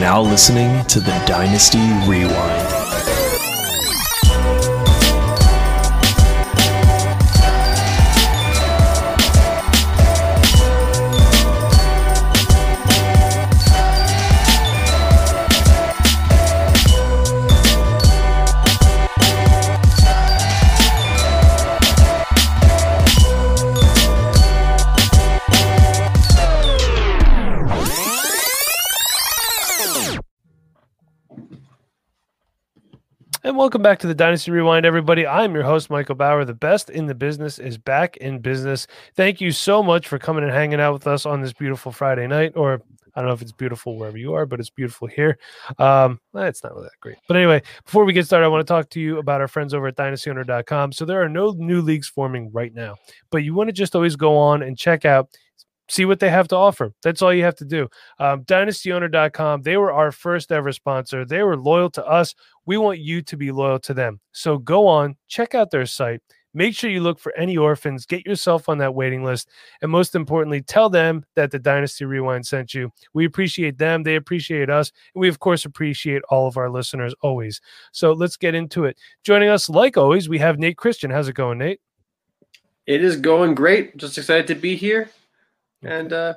now listening to the Dynasty Rewind. Welcome back to the Dynasty Rewind, everybody. I'm your host, Michael Bauer. The best in the business is back in business. Thank you so much for coming and hanging out with us on this beautiful Friday night, or I don't know if it's beautiful wherever you are, but it's beautiful here. Um, it's not really that great. But anyway, before we get started, I want to talk to you about our friends over at dynastyowner.com. So there are no new leagues forming right now, but you want to just always go on and check out see what they have to offer. That's all you have to do. Um, dynastyowner.com, they were our first ever sponsor. They were loyal to us. We want you to be loyal to them. So go on, check out their site. Make sure you look for any orphans, get yourself on that waiting list, and most importantly, tell them that the Dynasty Rewind sent you. We appreciate them, they appreciate us, and we, of course, appreciate all of our listeners always. So let's get into it. Joining us, like always, we have Nate Christian. How's it going, Nate? It is going great. Just excited to be here. And uh,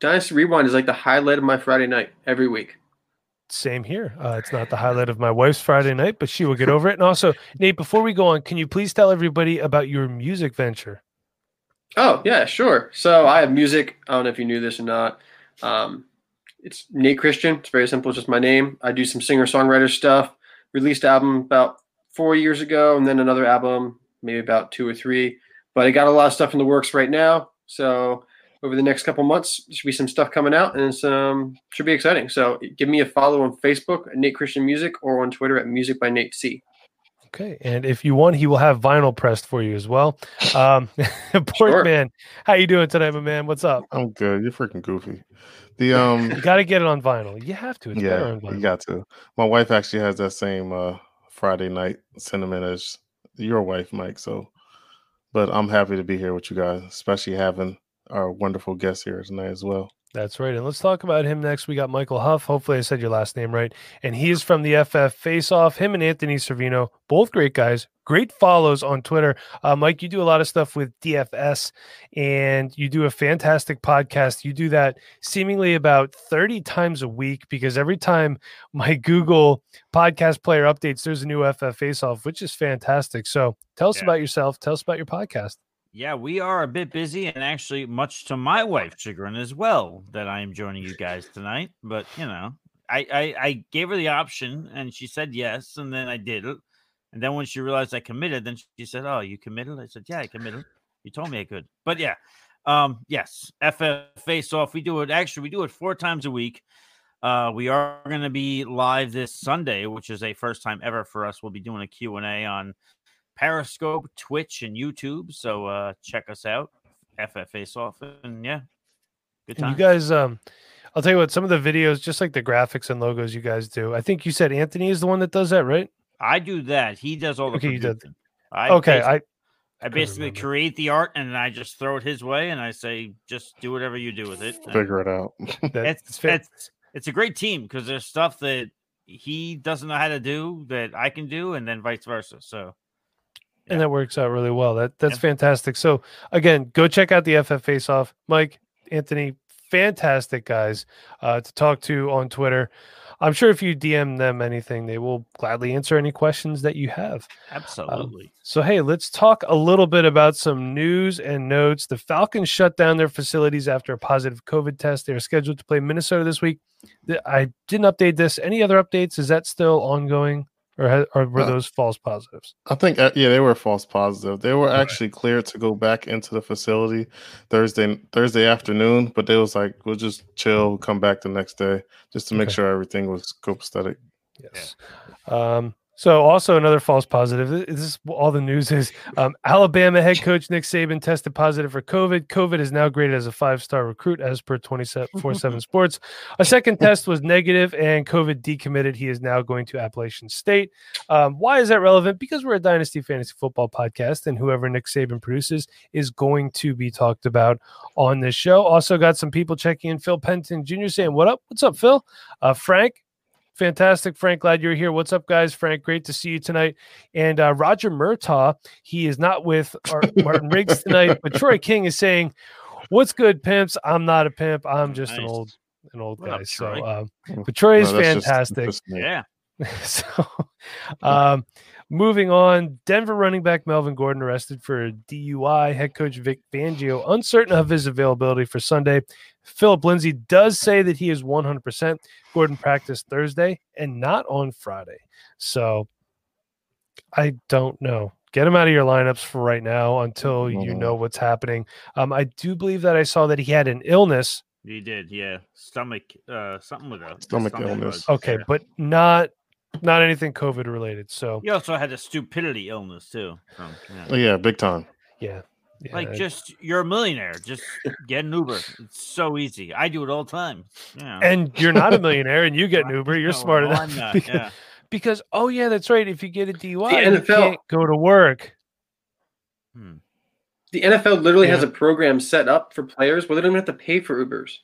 Dynasty Rewind is like the highlight of my Friday night every week. Same here. Uh, it's not the highlight of my wife's Friday night, but she will get over it. And also, Nate, before we go on, can you please tell everybody about your music venture? Oh, yeah, sure. So I have music. I don't know if you knew this or not. Um, it's Nate Christian. It's very simple. It's just my name. I do some singer songwriter stuff. Released album about four years ago, and then another album maybe about two or three. But I got a lot of stuff in the works right now. So over the next couple months. There should be some stuff coming out, and some should be exciting. So give me a follow on Facebook at Nate Christian Music or on Twitter at Music by Nate C. Okay, and if you want, he will have vinyl pressed for you as well. Um, Port Sure. man, how you doing tonight, my man? What's up? I'm good. You're freaking goofy. The um You got to get it on vinyl. You have to. It's better yeah, on you got to. My wife actually has that same uh Friday night sentiment as your wife, Mike. So but I'm happy to be here with you guys, especially having our wonderful guest here tonight as well. That's right. And let's talk about him next. We got Michael Hauff. Hopefully, I said your last name right. And he is from the FF Face Off. Him and Anthony Servino, both great guys. Great follows on Twitter. Uh, Mike, you do a lot of stuff with DFS and you do a fantastic podcast. You do that seemingly about 30 times a week because every time my Google podcast player updates, there's a new FF Face Off, which is fantastic. So tell us Yeah. about yourself. Tell us about your podcast. Yeah, we are a bit busy, and actually, much to my wife's chagrin as well, that I am joining you guys tonight. But you know, I, I I gave her the option, and she said yes, and then I did it. And then when she realized I committed, then she said, "Oh, you committed?" I said, "Yeah, I committed. You told me I could." But yeah, um, yes, FF Face Off. We do it. Actually, we do it four times a week. Uh, we are going to be live this Sunday, which is a first time ever for us. We'll be doing a Q and A on Periscope, Twitch, and YouTube. So uh, check us out, FFA Face Off, and yeah, good And time. you guys, um, I'll tell you what, some of the videos, just like the graphics and logos you guys do. I think you said Anthony is the one that does that, right? I do that. He does all the Okay, you did. I okay, I I basically remember. create the art and I just throw it his way, and I say, just do whatever you do with it. And Figure it out. It's it's it's it's a great team because there's stuff that he doesn't know how to do that I can do, and then vice versa. So and that works out really well. That that's Yeah. fantastic. So again, go check out the FF Face Off. Mike, Anthony, fantastic guys uh, to talk to on Twitter. I'm sure if you DM them anything, they will gladly answer any questions that you have. absolutely. So, hey, let's talk a little bit about some news and notes. The Falcons shut down their facilities after a positive COVID test. They are scheduled to play Minnesota this week. I didn't update this. Any other updates? Is that still ongoing, or, ha- or were Uh, those false positives? I think uh, yeah, they were false positive. They were actually cleared to go back into the facility Thursday Thursday afternoon, but they was like, we'll just chill, we'll come back the next day just to make Okay. sure everything was copacetic. Yes. Um, So, also another false positive. This is all the news is um, Alabama head coach Nick Saban tested positive for COVID. COVID is now graded as a five star recruit, as per 24 7 Sports. A second test was negative, and COVID decommitted. He is now going to Appalachian State. Um, why is that relevant? Because we're a Dynasty Fantasy Football podcast, and whoever Nick Saban produces is going to be talked about on this show. Also, got some people checking in. Phil Penton Jr. saying, What up? What's up, Phil? Uh, Frank, Fantastic, Frank. Glad you're here. What's up, guys? Frank, great to see you tonight. And uh, Roger Murtaugh, he is not with our Martin Riggs tonight, but Troy King is saying, "What's good, pimps? I'm not a pimp. I'm just an old, an old What guy." up, so, Troy? um, but Troy is No, that's just fantastic. Yeah. so, um, moving on, Denver running back Melvin Gordon arrested for a DUI. Head coach Vic Fangio uncertain of his availability for Sunday. Phillip Lindsay does say that he is 100%. Gordon practiced Thursday and not on Friday. So I don't know. Get him out of your lineups for right now until you Mhm. know what's happening. Um, I do believe that I saw that he had an illness. He did, yeah. Stomach, uh, something with a Stomach bug. illness. Okay, Yeah. but not not anything COVID related. So He also had a stupidity illness too. From, yeah. Oh, yeah, big time. yeah, yeah Like just you're a millionaire. Just get an Uber. It's so easy. I do it all the time. Yeah. and you're not a millionaire and you get an Uber, you're No, smart no, enough. I'm not, because, yeah. because, oh yeah, that's right. If you get a DUI, The you NFL can't go to work. Hmm. The NFL literally has a program set up for players where they don't have to pay for Ubers.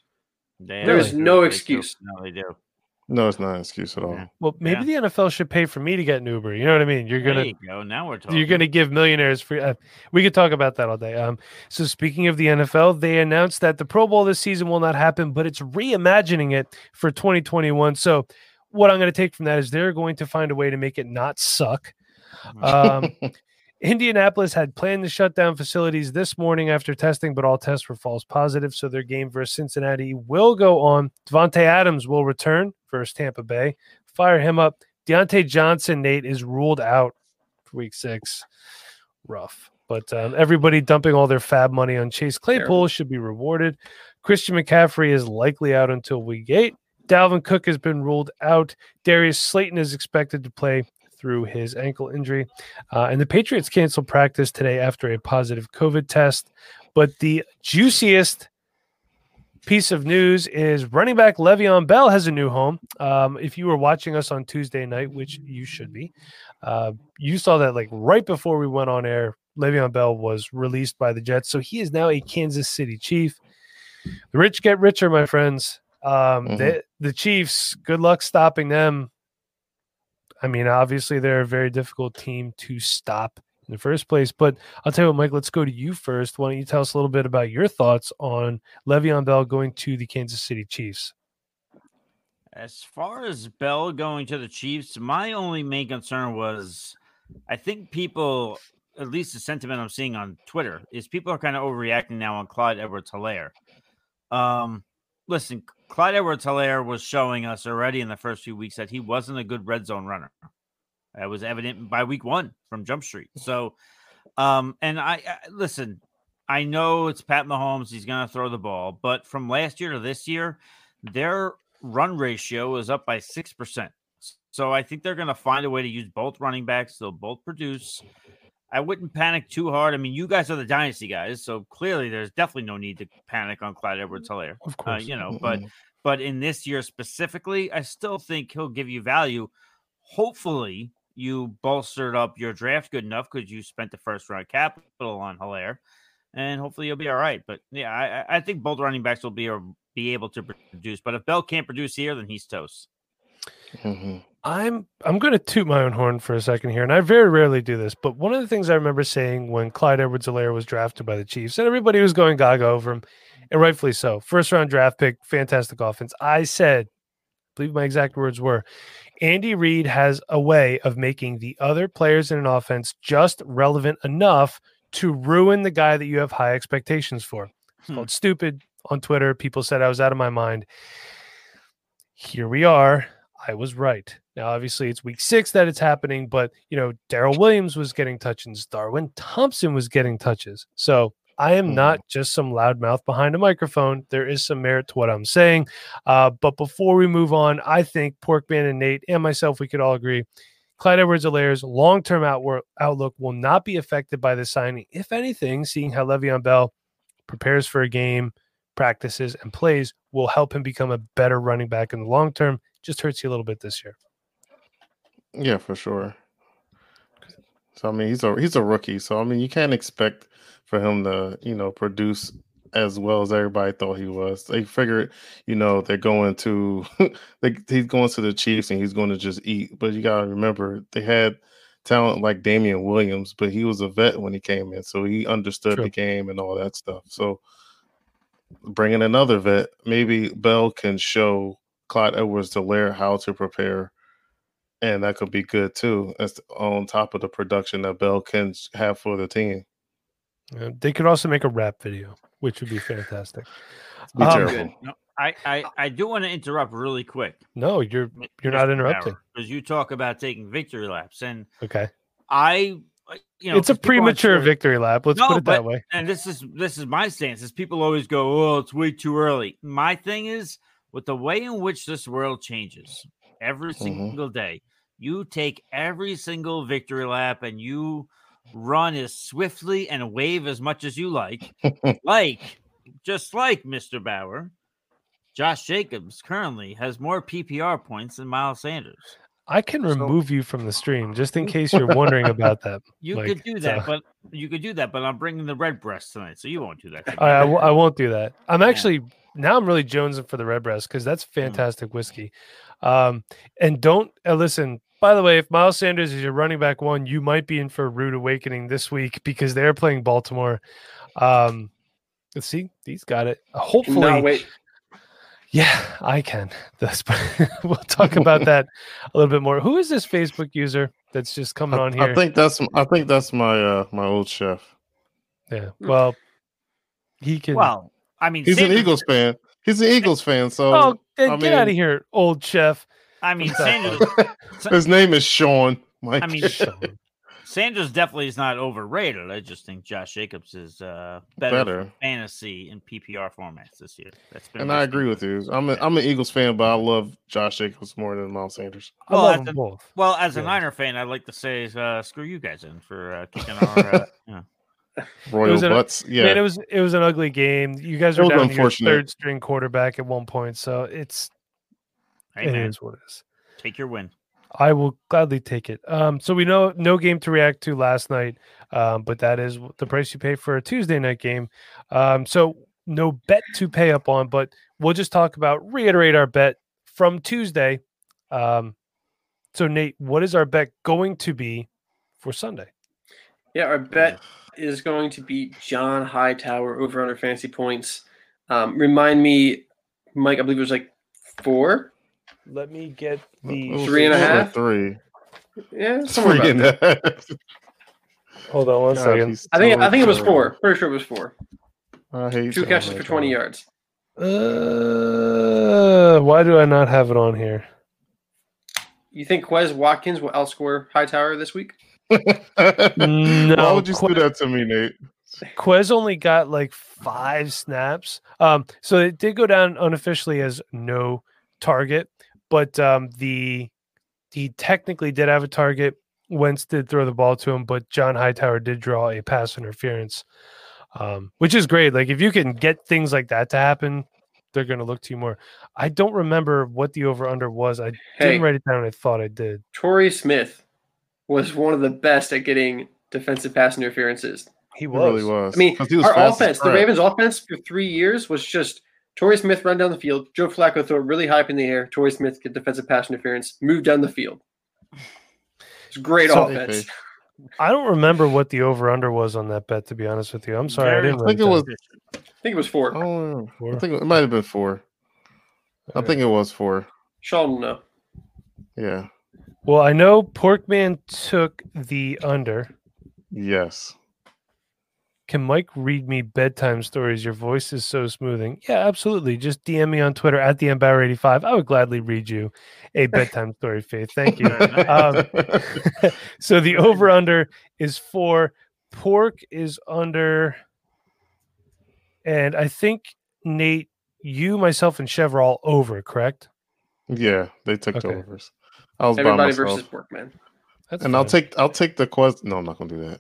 They There is actually no do. They do. excuse. No, they do. No, it's not an excuse at all. Yeah. Well, maybe the NFL should pay for me to get an Uber. You know what I mean? You're gonna you go. Now we're talking. you're going to give millionaires free. Uh, we could talk about that all day. Um, so speaking of the NFL, they announced that the Pro Bowl this season will not happen, but it's reimagining it for 2021. So what I'm going to take from that is they're going to find a way to make it not suck. Um, Indianapolis had planned to shut down facilities this morning after testing, but all tests were false positive. So their game versus Cincinnati will go on. Davante Adams will return versus Tampa Bay. Fire him up. Diontae Johnson, Nate, is ruled out for week six. Rough. But um, everybody dumping all their fab money on Chase Claypool should be rewarded. Christian McCaffrey is likely out until week eight. Dalvin Cook has been ruled out. Darius Slayton is expected to play through his ankle injury. Uh, and the Patriots canceled practice today after a positive COVID test. But the juiciest piece of news is running back Le'Veon Bell has a new home. Um, if you were watching us on Tuesday night, which you should be, uh, you saw that like right before we went on air, Le'Veon Bell was released by the Jets. So he is now a Kansas City Chief. The rich get richer, my friends. Um, Mhm. the, the Chiefs, good luck stopping them. I mean, obviously, they're a very difficult team to stop in the first place. But I'll tell you what, Mike, let's go to you first. Why don't you tell us a little bit about your thoughts on Le'Veon Bell going to the Kansas City Chiefs? As far as Bell going to the Chiefs, my only main concern was I think people, at least the sentiment I'm seeing on Twitter, is people are kind of overreacting now on Clyde Edwards Helaire. Um, listen, Clyde Edwards Helaire was showing us already in the first few weeks that he wasn't a good red zone runner. That was evident by week one from Jump Street. So, um, and I, I listen, I know it's Pat Mahomes, he's going to throw the ball, but from last year to this year, their run ratio is up by 6%. So I think they're going to find a way to use both running backs. They'll both produce. I wouldn't panic too hard. I mean, you guys are the dynasty guys, so clearly there's definitely no need to panic on Clyde Edwards Helaire. Of Uh, course. you know, but but in this year specifically, I still think he'll give you value. Hopefully, you bolstered up your draft good enough because you spent the first round capital on Helaire, and hopefully you'll be all right. But yeah, I, I- I think both running backs will be or be able to produce. But if Bell can't produce here, then he's toast. Mhm. I'm I'm going to toot my own horn for a second here, and I very rarely do this. But one of the things I remember saying when Clyde Edwards-Helaire was drafted by the Chiefs, and everybody was going gaga over him, and rightfully so. First round draft pick, fantastic offense. I said, I believe my exact words were, Andy Reid has a way of making the other players in an offense just relevant enough to ruin the guy that you have high expectations for. It's Hmm. called stupid on Twitter. People said I was out of my mind. Here we are. I was right. Now, obviously, it's week six that it's happening, but you know, Darrel Williams was getting touches, Darwin Thompson was getting touches. So I am Mhm. not just some loudmouth behind a microphone. There is some merit to what I'm saying. Uh, but before we move on, I think Porkman and Nate and myself, we could all agree Clyde Edwards-Helaire's long-term outwor- outlook will not be affected by the signing. If anything, seeing how Le'Veon Bell prepares for a game, practices, and plays will help him become a better running back in the long term. Just hurts you a little bit this year. Yeah, for sure. So I mean, he's a he's a rookie. So I mean, you can't expect for him to you know produce as well as everybody thought he was. They figured, you know, they're going to they, he's going to the Chiefs and he's going to just eat. But you got to remember they had talent like Damien Williams, but he was a vet when he came in, so he understood True. the game and all that stuff. So bringing another vet, maybe Bell can show Clyde Edwards-Helaire how to prepare. And that could be good too, as on top of the production that Bell can have for the team. Uh, they could also make a rap video, which would be fantastic. Be Um, careful. No, I, I, I do want to interrupt really quick. No, you're you're not interrupting. because you talk about taking victory laps, and Okay, I, uh, you know, it's a premature Twitter- victory lap. Let's No, put it that way. and this is this is my stance is people always go oh it's way too early my thing is with the way in which this world changes every Mhm. single day you take every single victory lap and you run as swiftly and wave as much as you like like just like mr bauer josh jacobs currently has more ppr points than miles sanders I can So- remove you from the stream just in case you're wondering about that. you Like, could do that so- but you could do that but i'm bringing the Redbreast tonight so you won't do that to me. I, I, w- I won't do that. I'm Yeah. Actually now I'm really jonesing for the Redbreast because that's Mm. fantastic whiskey. Um, and don't uh, listen. By the way, if Miles Sanders is your running back one, you might be in for a rude awakening this week because they're playing Baltimore. Um, let's see, he's got it. Hopefully, Cannot wait. yeah, I can. That's, we'll talk about that a little bit more. Who is this Facebook user that's just coming I, on here? I think that's I think that's my uh my old chef. yeah. Well, he can. well i mean He's an Eagles fan. He's an Eagles fan. So oh, then I get out of here, old chef. I mean, What's that? Sanders. his name is Sean. Mike. I mean, Sanders definitely is not overrated. I just think Josh Jacobs is uh, better, better. fantasy and PPR formats this year. That's been And I agree with you. I'm a, I'm an Eagles fan, but I love Josh Jacobs more than Miles Sanders. I Well, love that's them a- both. Well, as a Yeah. Niner fan, I'd like to say, uh, screw you guys in for uh, kicking our. Uh, you know. Royal was an- Butts. Yeah. Man, it was it was an ugly game. You guys It were down to your unfortunate. third string quarterback at one point, so it's Hey it man, is what it is. take your win. I will gladly take it. Um, so we know no game to react to last night, um, but that is the price you pay for a Tuesday night game. Um, so no bet to pay up on, but we'll just talk about reiterate our bet from Tuesday. Um, so Nate, what is our bet going to be for Sunday? Yeah, our bet is going to be John Hightower over under fantasy points. Um, remind me, Mike, I believe it was like four. Let me get It the was Three and a two or half? Three. Yeah, somewhere Three about and there. hold on one God, second. I think so I think it was four. Pretty sure it was four. I hate Two catches for twenty Hightower. yards. Uh, why do I not have it on here? You think Quez Watkins will outscore Hightower this week? Why would you Qu- do that to me, Nate? Quez only got like five snaps. Um, so it did go down unofficially as no target, but um, the he technically did have a target. Wentz did throw the ball to him, but John Hightower did draw a pass interference, um, which is great. Like if you can get things like that to happen, they're going to look to you more. I don't remember what the over under was. I Hey. didn't write it down. I thought I did. Torrey Smith was one of the best at getting defensive pass interferences. He He really was. I mean, he was our offense, the. Ravens' offense for three years was just Torrey Smith run down the field, Joe Flacco throw it really high up in the air, Torrey Smith get defensive pass interference, move down the field. It's great So- offense. I don't remember what the over under was on that bet. To be honest with you, I'm sorry. I didn't. I think it down. was. I think it was four. Oh, Four? I think it might have been four. I think it was four. Sheldon, no. Yeah. Well, I know Porkman took the under. Yes. Can Mike read me bedtime stories? Your voice is so smoothing. Yeah, absolutely. Just DM me on Twitter at the Empower 85 I would gladly read you a bedtime story, Faith. Thank you. Um, so the over under is four. Pork is under. And I think, Nate, you, myself, and Chev all over, correct? yeah, they took the Okay. overs. I was by Everybody myself. versus Porkman. That's and I'll take I'll take the question. No, I'm not gonna do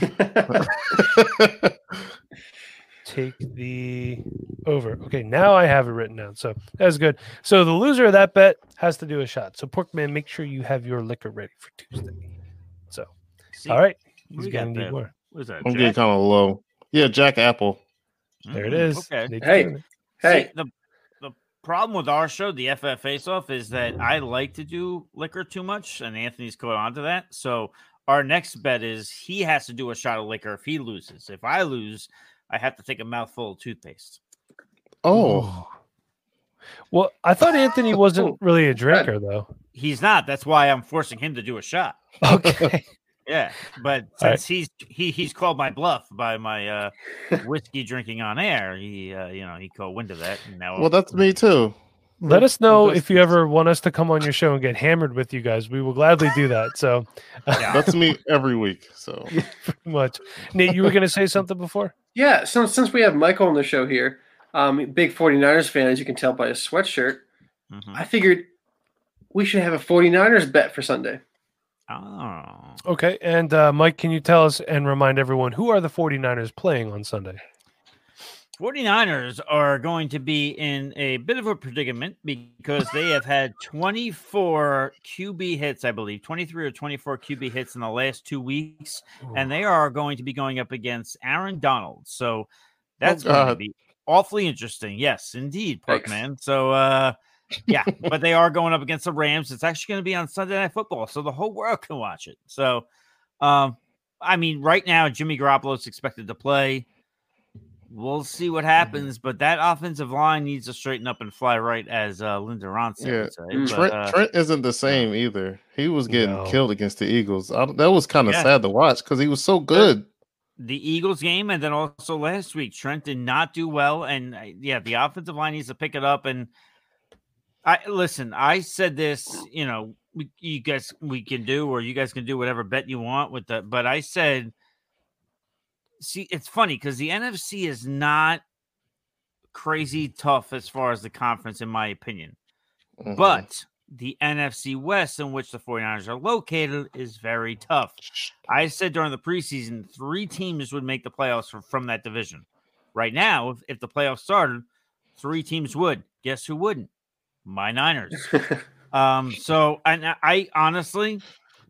that. take the over. Okay, now I have it written down. So that's good. So the loser of that bet has to do a shot. So Porkman, make sure you have your liquor ready for Tuesday. So See, all right, he's gonna need more. What is that? I'm getting kind of low. Yeah, Jack Apple. There it Mm. Okay. Hey. hey, See, the the problem with our show, the FF Face Off, is that I like to do liquor too much, and Anthony's caught on to that. So our next bet is he has to do a shot of liquor if he loses. If I lose, I have to take a mouthful of toothpaste. Oh, Well, I thought Anthony wasn't really a drinker though. He's not. That's why I'm forcing him to do a shot. Okay. Yeah, but All right. since he's he he's called my bluff by my uh whiskey drinking on air, he uh, you know he caught wind of that. And now well, that's me too. Let us know if you ever want us to come on your show and get hammered with you guys. We will gladly do that. So Yeah. That's me every week. So pretty much. Nate, you were gonna say something before? yeah. So since we have Michael on the show here, um, big 49ers fan, as you can tell by his sweatshirt, Mhm. I figured we should have a 49ers bet for Sunday. Oh. Okay. And uh, Mike, can you tell us and remind everyone who are the 49ers playing on Sunday? 49ers are going to be in a bit of a predicament because they have had 24 QB hits, I believe, 23 or 24 QB hits in the last two weeks, and they are going to be going up against Aaron Donald. So that's going to be awfully interesting. Yes, indeed, Parkman. So, uh, yeah, but they are going up against the Rams. It's actually going to be on Sunday Night Football, so the whole world can watch it. So, um, I mean, right now Jimmy Garoppolo is expected to play. We'll see what happens, but that offensive line needs to straighten up and fly right, as uh, Linda Ronstadt Yeah. would say. Mm. But, Trent, uh, Trent isn't the same either. He was getting No. killed against the Eagles. I, that was kind of Yeah. sad to watch because he was so good. the Eagles game, and then also last week, Trent did not do well, and uh, yeah, the offensive line needs to pick it up. And I listen, I said this, you know, we, you guys we can do, or you guys can do whatever bet you want with that, but I said, see, it's funny because the NFC is not crazy tough as far as the conference, in my opinion. Mhm. But the NFC West, in which the 49ers are located, is very tough. I said during the preseason, three teams would make the playoffs from, from that division. Right now, if, if the playoffs started, three teams would. Guess who wouldn't? My Niners. Um, so and I- I honestly,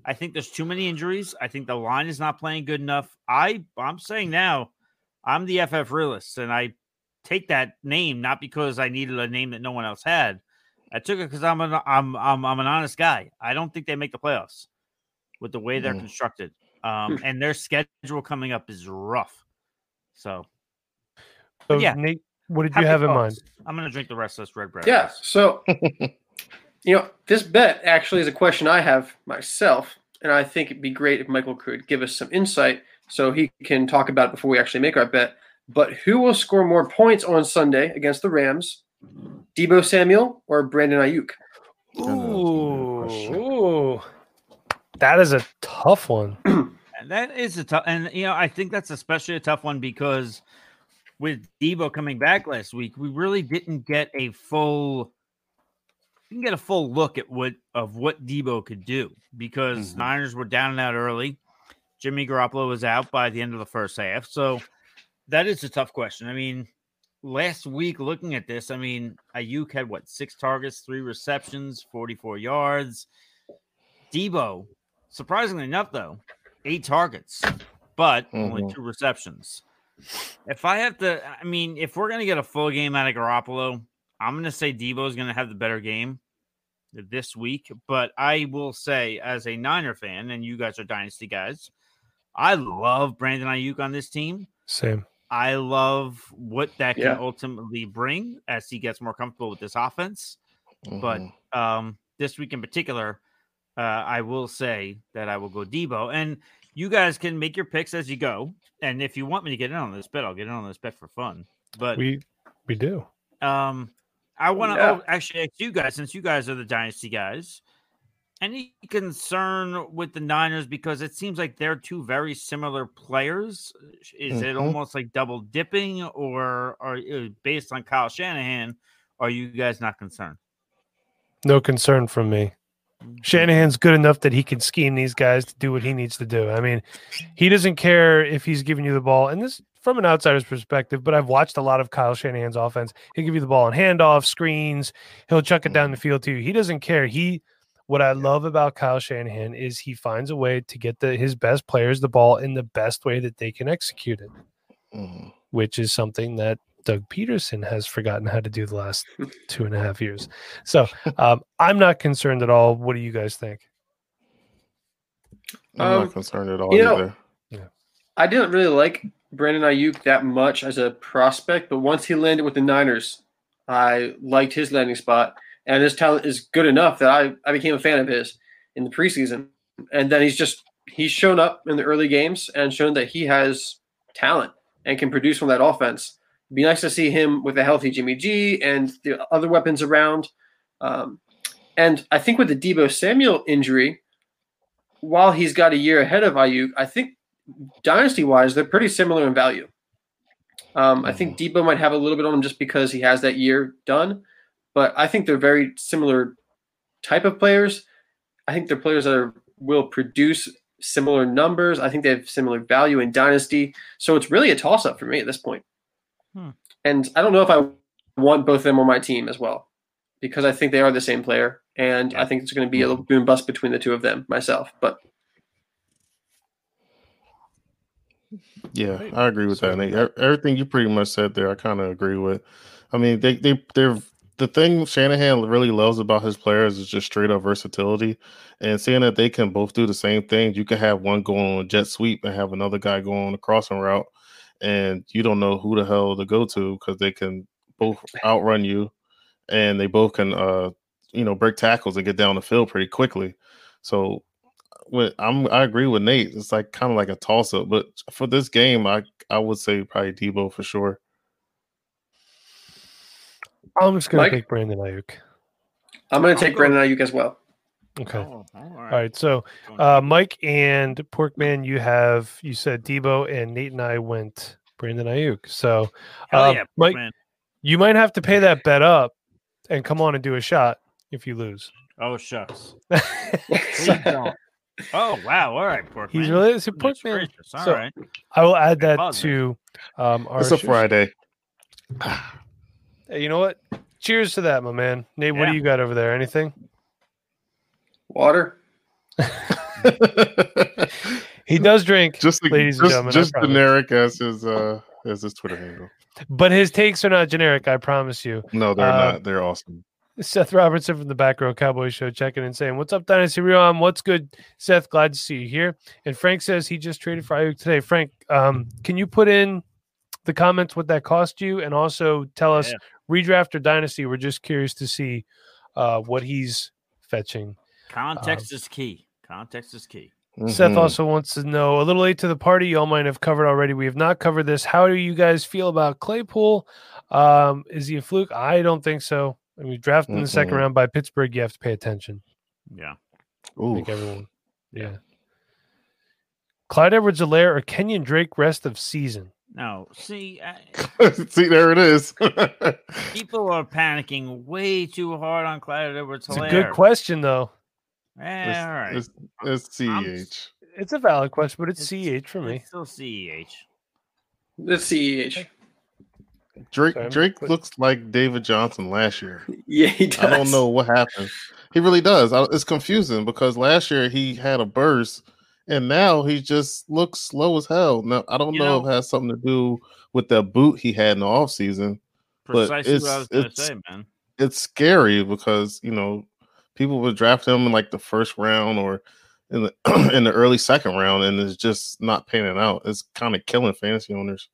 I think there's too many injuries. I think the line is not playing good enough. I I'm saying now, I'm the FF realist, and I take that name not because I needed a name that no one else had. I took it because I'm an I'm, I'm I'm an honest guy. I don't think they make the playoffs with the way they're Mm. constructed. Um, and their schedule coming up is rough. So So yeah. Nate, what did happy you have in mind? I'm gonna drink the rest of this red bread. Yeah. So, you know, this bet actually is a question I have myself, and I think it'd be great if Michael could give us some insight so he can talk about it before we actually make our bet. But who will score more points on Sunday against the Rams? Deebo Samuel or Brandon Aiyuk? Ooh, ooh. that is a tough one. And that is a tough, and you know, I think that's especially a tough one because with Deebo coming back last week, we really didn't get a full, didn't get a full look at what of what Deebo could do because Mhm. Niners were down and out early. Jimmy Garoppolo was out by the end of the first half, so that is a tough question. I mean, last week looking at this, I mean, Aiyuk had what six targets, three receptions, forty-four yards. Deebo, surprisingly enough, though, eight targets, but only Mhm. two receptions. If I have to, I mean, if we're gonna get a full game out of Garoppolo, I'm gonna say Deebo is gonna have the better game this week. But I will say, as a Niner fan, and you guys are Dynasty guys, I love Brandon Aiyuk on this team. Same. I love what that can Yeah. ultimately bring as he gets more comfortable with this offense. But Mhm. um, this week in particular, uh, I will say that I will go Deebo. And you guys can make your picks as you go. And if you want me to get in on this bet, I'll get in on this bet for fun. But We we do. um, I want to Yeah. oh, actually ask you guys, since you guys are the dynasty guys, any concern with the Niners because it seems like they're two very similar players. Is it Mhm. almost like double dipping, or are uh, based on Kyle Shanahan? Are you guys not concerned? No concern from me. Shanahan's good enough that he can scheme these guys to do what he needs to do. I mean, he doesn't care if he's giving you the ball, and this from an outsider's perspective, but I've watched a lot of Kyle Shanahan's offense. He'll give you the ball on handoff, screens, he'll chuck it down the field to you. He doesn't care. He what I love about Kyle Shanahan is he finds a way to get the his best players the ball in the best way that they can execute it, Mhm. which is something that Doug Pederson has forgotten how to do the last two and a half years. So um, I'm not concerned at all. What do you guys think? I'm Um, not concerned at all you know- either. I didn't really like Brandon Aiyuk that much as a prospect, but once he landed with the Niners, I liked his landing spot, and his talent is good enough that I, I became a fan of his in the preseason. And then he's just he's shown up in the early games and shown that he has talent and can produce from that offense. It'd be nice to see him with a healthy Jimmy G and the other weapons around. Um, and I think with the Deebo Samuel injury, while he's got a year ahead of Aiyuk, I think dynasty wise, they're pretty similar in value. Um, I think Deebo might have a little bit on him just because he has that year done, but I think they're very similar type of players. I think they're players that are, will produce similar numbers. I think they have similar value in dynasty. So it's really a toss up for me at this point. Hmm. And I don't know if I want both of them on my team as well because I think they are the same player. And I think it's going to be a little boom bust between the two of them myself. But Yeah, I agree with that. Nate. Everything you pretty much said there, I kind of agree with. I mean, they they they're the thing Shanahan really loves about his players is just straight up versatility, and seeing that they can both do the same thing. You can have one go on a jet sweep and have another guy go on a crossing route, and you don't know who the hell to go to because they can both outrun you, and they both can uh you know break tackles and get down the field pretty quickly. So with I'm I agree with Nate. It's like kind of like a toss up, but for this game, I I would say probably Deebo for sure. I'm just going Mike? to pick Brandon Aiyuk. I'm gonna take go- Brandon Aiyuk as well. Okay. Oh, all All right. So, uh, Mike and Porkman, you have you said Deebo, and Nate and I went Brandon Aiyuk. So, Hell um, yeah, Mike, man. you might have to pay that bet up and come on and do a shot if you lose. Oh shucks. Please. Oh wow! All right, Porkman. He's really it's a Goodness Porkman. gracious, All So- right. I will add that apologize. to um, our. It's a Friday. Hey, you know what? Cheers to that, my man. Nate, what do you got over there? Anything? Water. He does drink, just ladies and just, gentlemen, just generic as his uh as his Twitter handle. but his takes are not generic. I promise you. No, they're Uh, not. They're awesome. Seth Robertson from the Back Row Cowboy Show checking in saying, What's up, Dynasty Real? What's good, Seth? Glad to see you here. And Frank says he just traded for Aiyuk today. Frank, um, can you put in the comments what that cost you and also tell us Yeah. redraft or dynasty? We're just curious to see uh, what he's fetching. Context is key. Context is key. Seth Mhm. also wants to know a little late to the party. Y'all might have covered already. We have not covered this. How do you guys feel about Claypool? Um, is he a fluke? I don't think so. I mean, drafted in the second round by Pittsburgh, you have to pay attention. Yeah. I Ooh. think everyone. Yeah. Clyde Edwards Helaire or Kenyon Drake rest of season. No, see, I, See, there it is. people are panicking way too hard on Clyde Edwards. It's a good question, though. Eh, all right. it's, it's I'm CEH. It's a valid question, but it's, It's- CH for me. It's still CEH. Let's see. Drake Sorry, Drake put- looks like David Johnson last year. Yeah, he does. I don't know what happened. He really does. I, it's confusing because last year he had a burst, and now he just looks slow as hell. Now I don't You know, know- if it has something to do with the boot he had in the offseason. But Precisely what I was going to say, man. It's scary because you know people would draft him in like the first round or in the in the early second round, and it's just not panning out. It's kind of killing fantasy owners.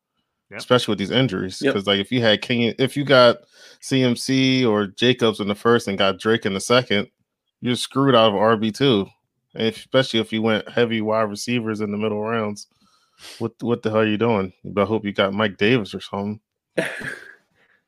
Yep. Especially with these injuries, Yep. because like if you had King, if you got CMC or Jacobs in the first and got Drake in the second, you're screwed out of RB two, especially if you went heavy wide receivers in the middle rounds. What what the hell are you doing? But I hope you got Mike Davis or something.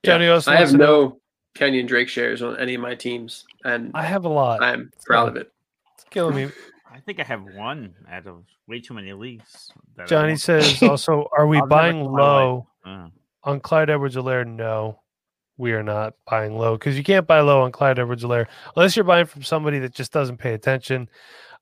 Johnny I have no Kenyon Drake shares on any of my teams, and I have a lot. I'm proud of it. It's killing me. I think I have one out of way too many leagues. that Johnny says also, are we buying tell my wife. low Uh, on Clyde Edwards Helaire? No. we are not buying low because you can't buy low on Clyde Edwards-Helaire unless you're buying from somebody that just doesn't pay attention.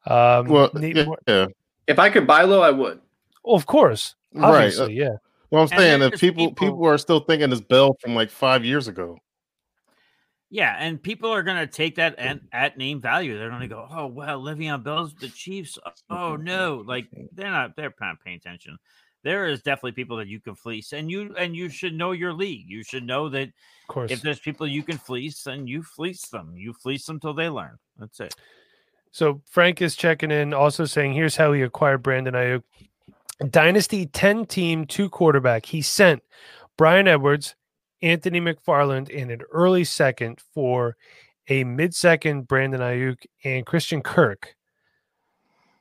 Um, Well, yeah, more- yeah. If I could buy low, I would. well, of course, right. Uh, yeah. Well, I'm saying if people, people- people are still thinking it's Bell from like five years ago. Yeah, and people are gonna take that at, at name value. They're gonna go, "Oh well, Le'Veon Bell's the Chiefs." Oh, oh no, like they're not they're not paying attention. There is definitely people that you can fleece, and you and you should know your league. You should know that Of course. if there's people you can fleece, then you fleece them. You fleece them till they learn. That's it. So Frank is checking in, also saying, "Here's how he acquired Brandon Aiyuk: Dynasty ten team, two quarterback. He sent Bryan Edwards, Anthony McFarland in an early second for a mid-second Brandon Aiyuk and Christian Kirk.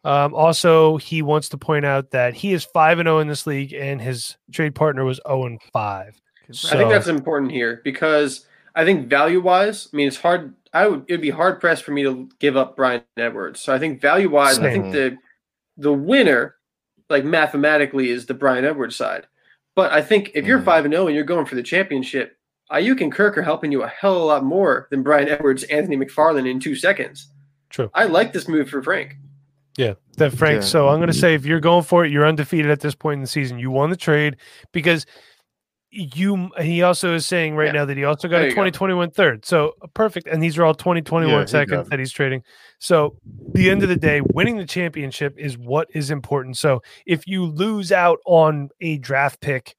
Um, also, he wants to point out that he is five and zero in this league, and his trade partner was zero and five. I think that's important here because I think value wise, I mean, it's hard. I would it would be hard pressed for me to give up Bryan Edwards. So I think value wise, I think the the winner, like mathematically, is the Bryan Edwards side. But I think if you're Mhm. five and zero and you're going for the championship, Aiyuk and Kirk are helping you a hell of a lot more than Bryan Edwards, Anthony McFarland in two seconds. True. I like this move for Frank. Yeah, that Frank. Yeah. So I'm going to say if you're going for it, you're undefeated at this point in the season. You won the trade because you. He also is saying right Yeah. now that he also got a you go. 2021 third. So uh, perfect. And these are all 2021 Yeah, seconds that he's trading. So the end of the day, winning the championship is what is important. So if you lose out on a draft pick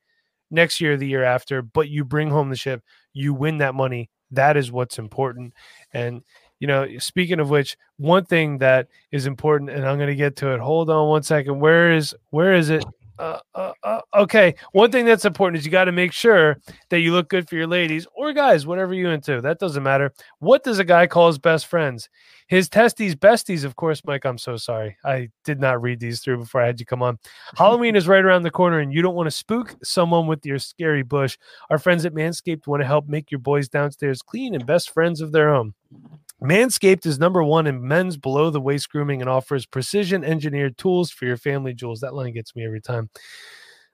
next year, the year after, but you bring home the ship, you win that money. That is what's important. And you know, speaking of which, one thing that is important, and I'm going to get to it. Hold on one second. Where is where is it? Uh, uh, uh, okay. One thing that's important is you got to make sure that you look good for your ladies or guys, whatever you into. That doesn't matter. What does a guy call his best friends? His testies, besties, of course, Mike. I'm so sorry. I did not read these through before I had you come on. Halloween is right around the corner, and you don't want to spook someone with your scary bush. Our friends at Manscaped want to help make your boys downstairs clean and best friends of their own. Manscaped is number one in men's below the waist grooming and offers precision engineered tools for your family jewels. That line gets me every time.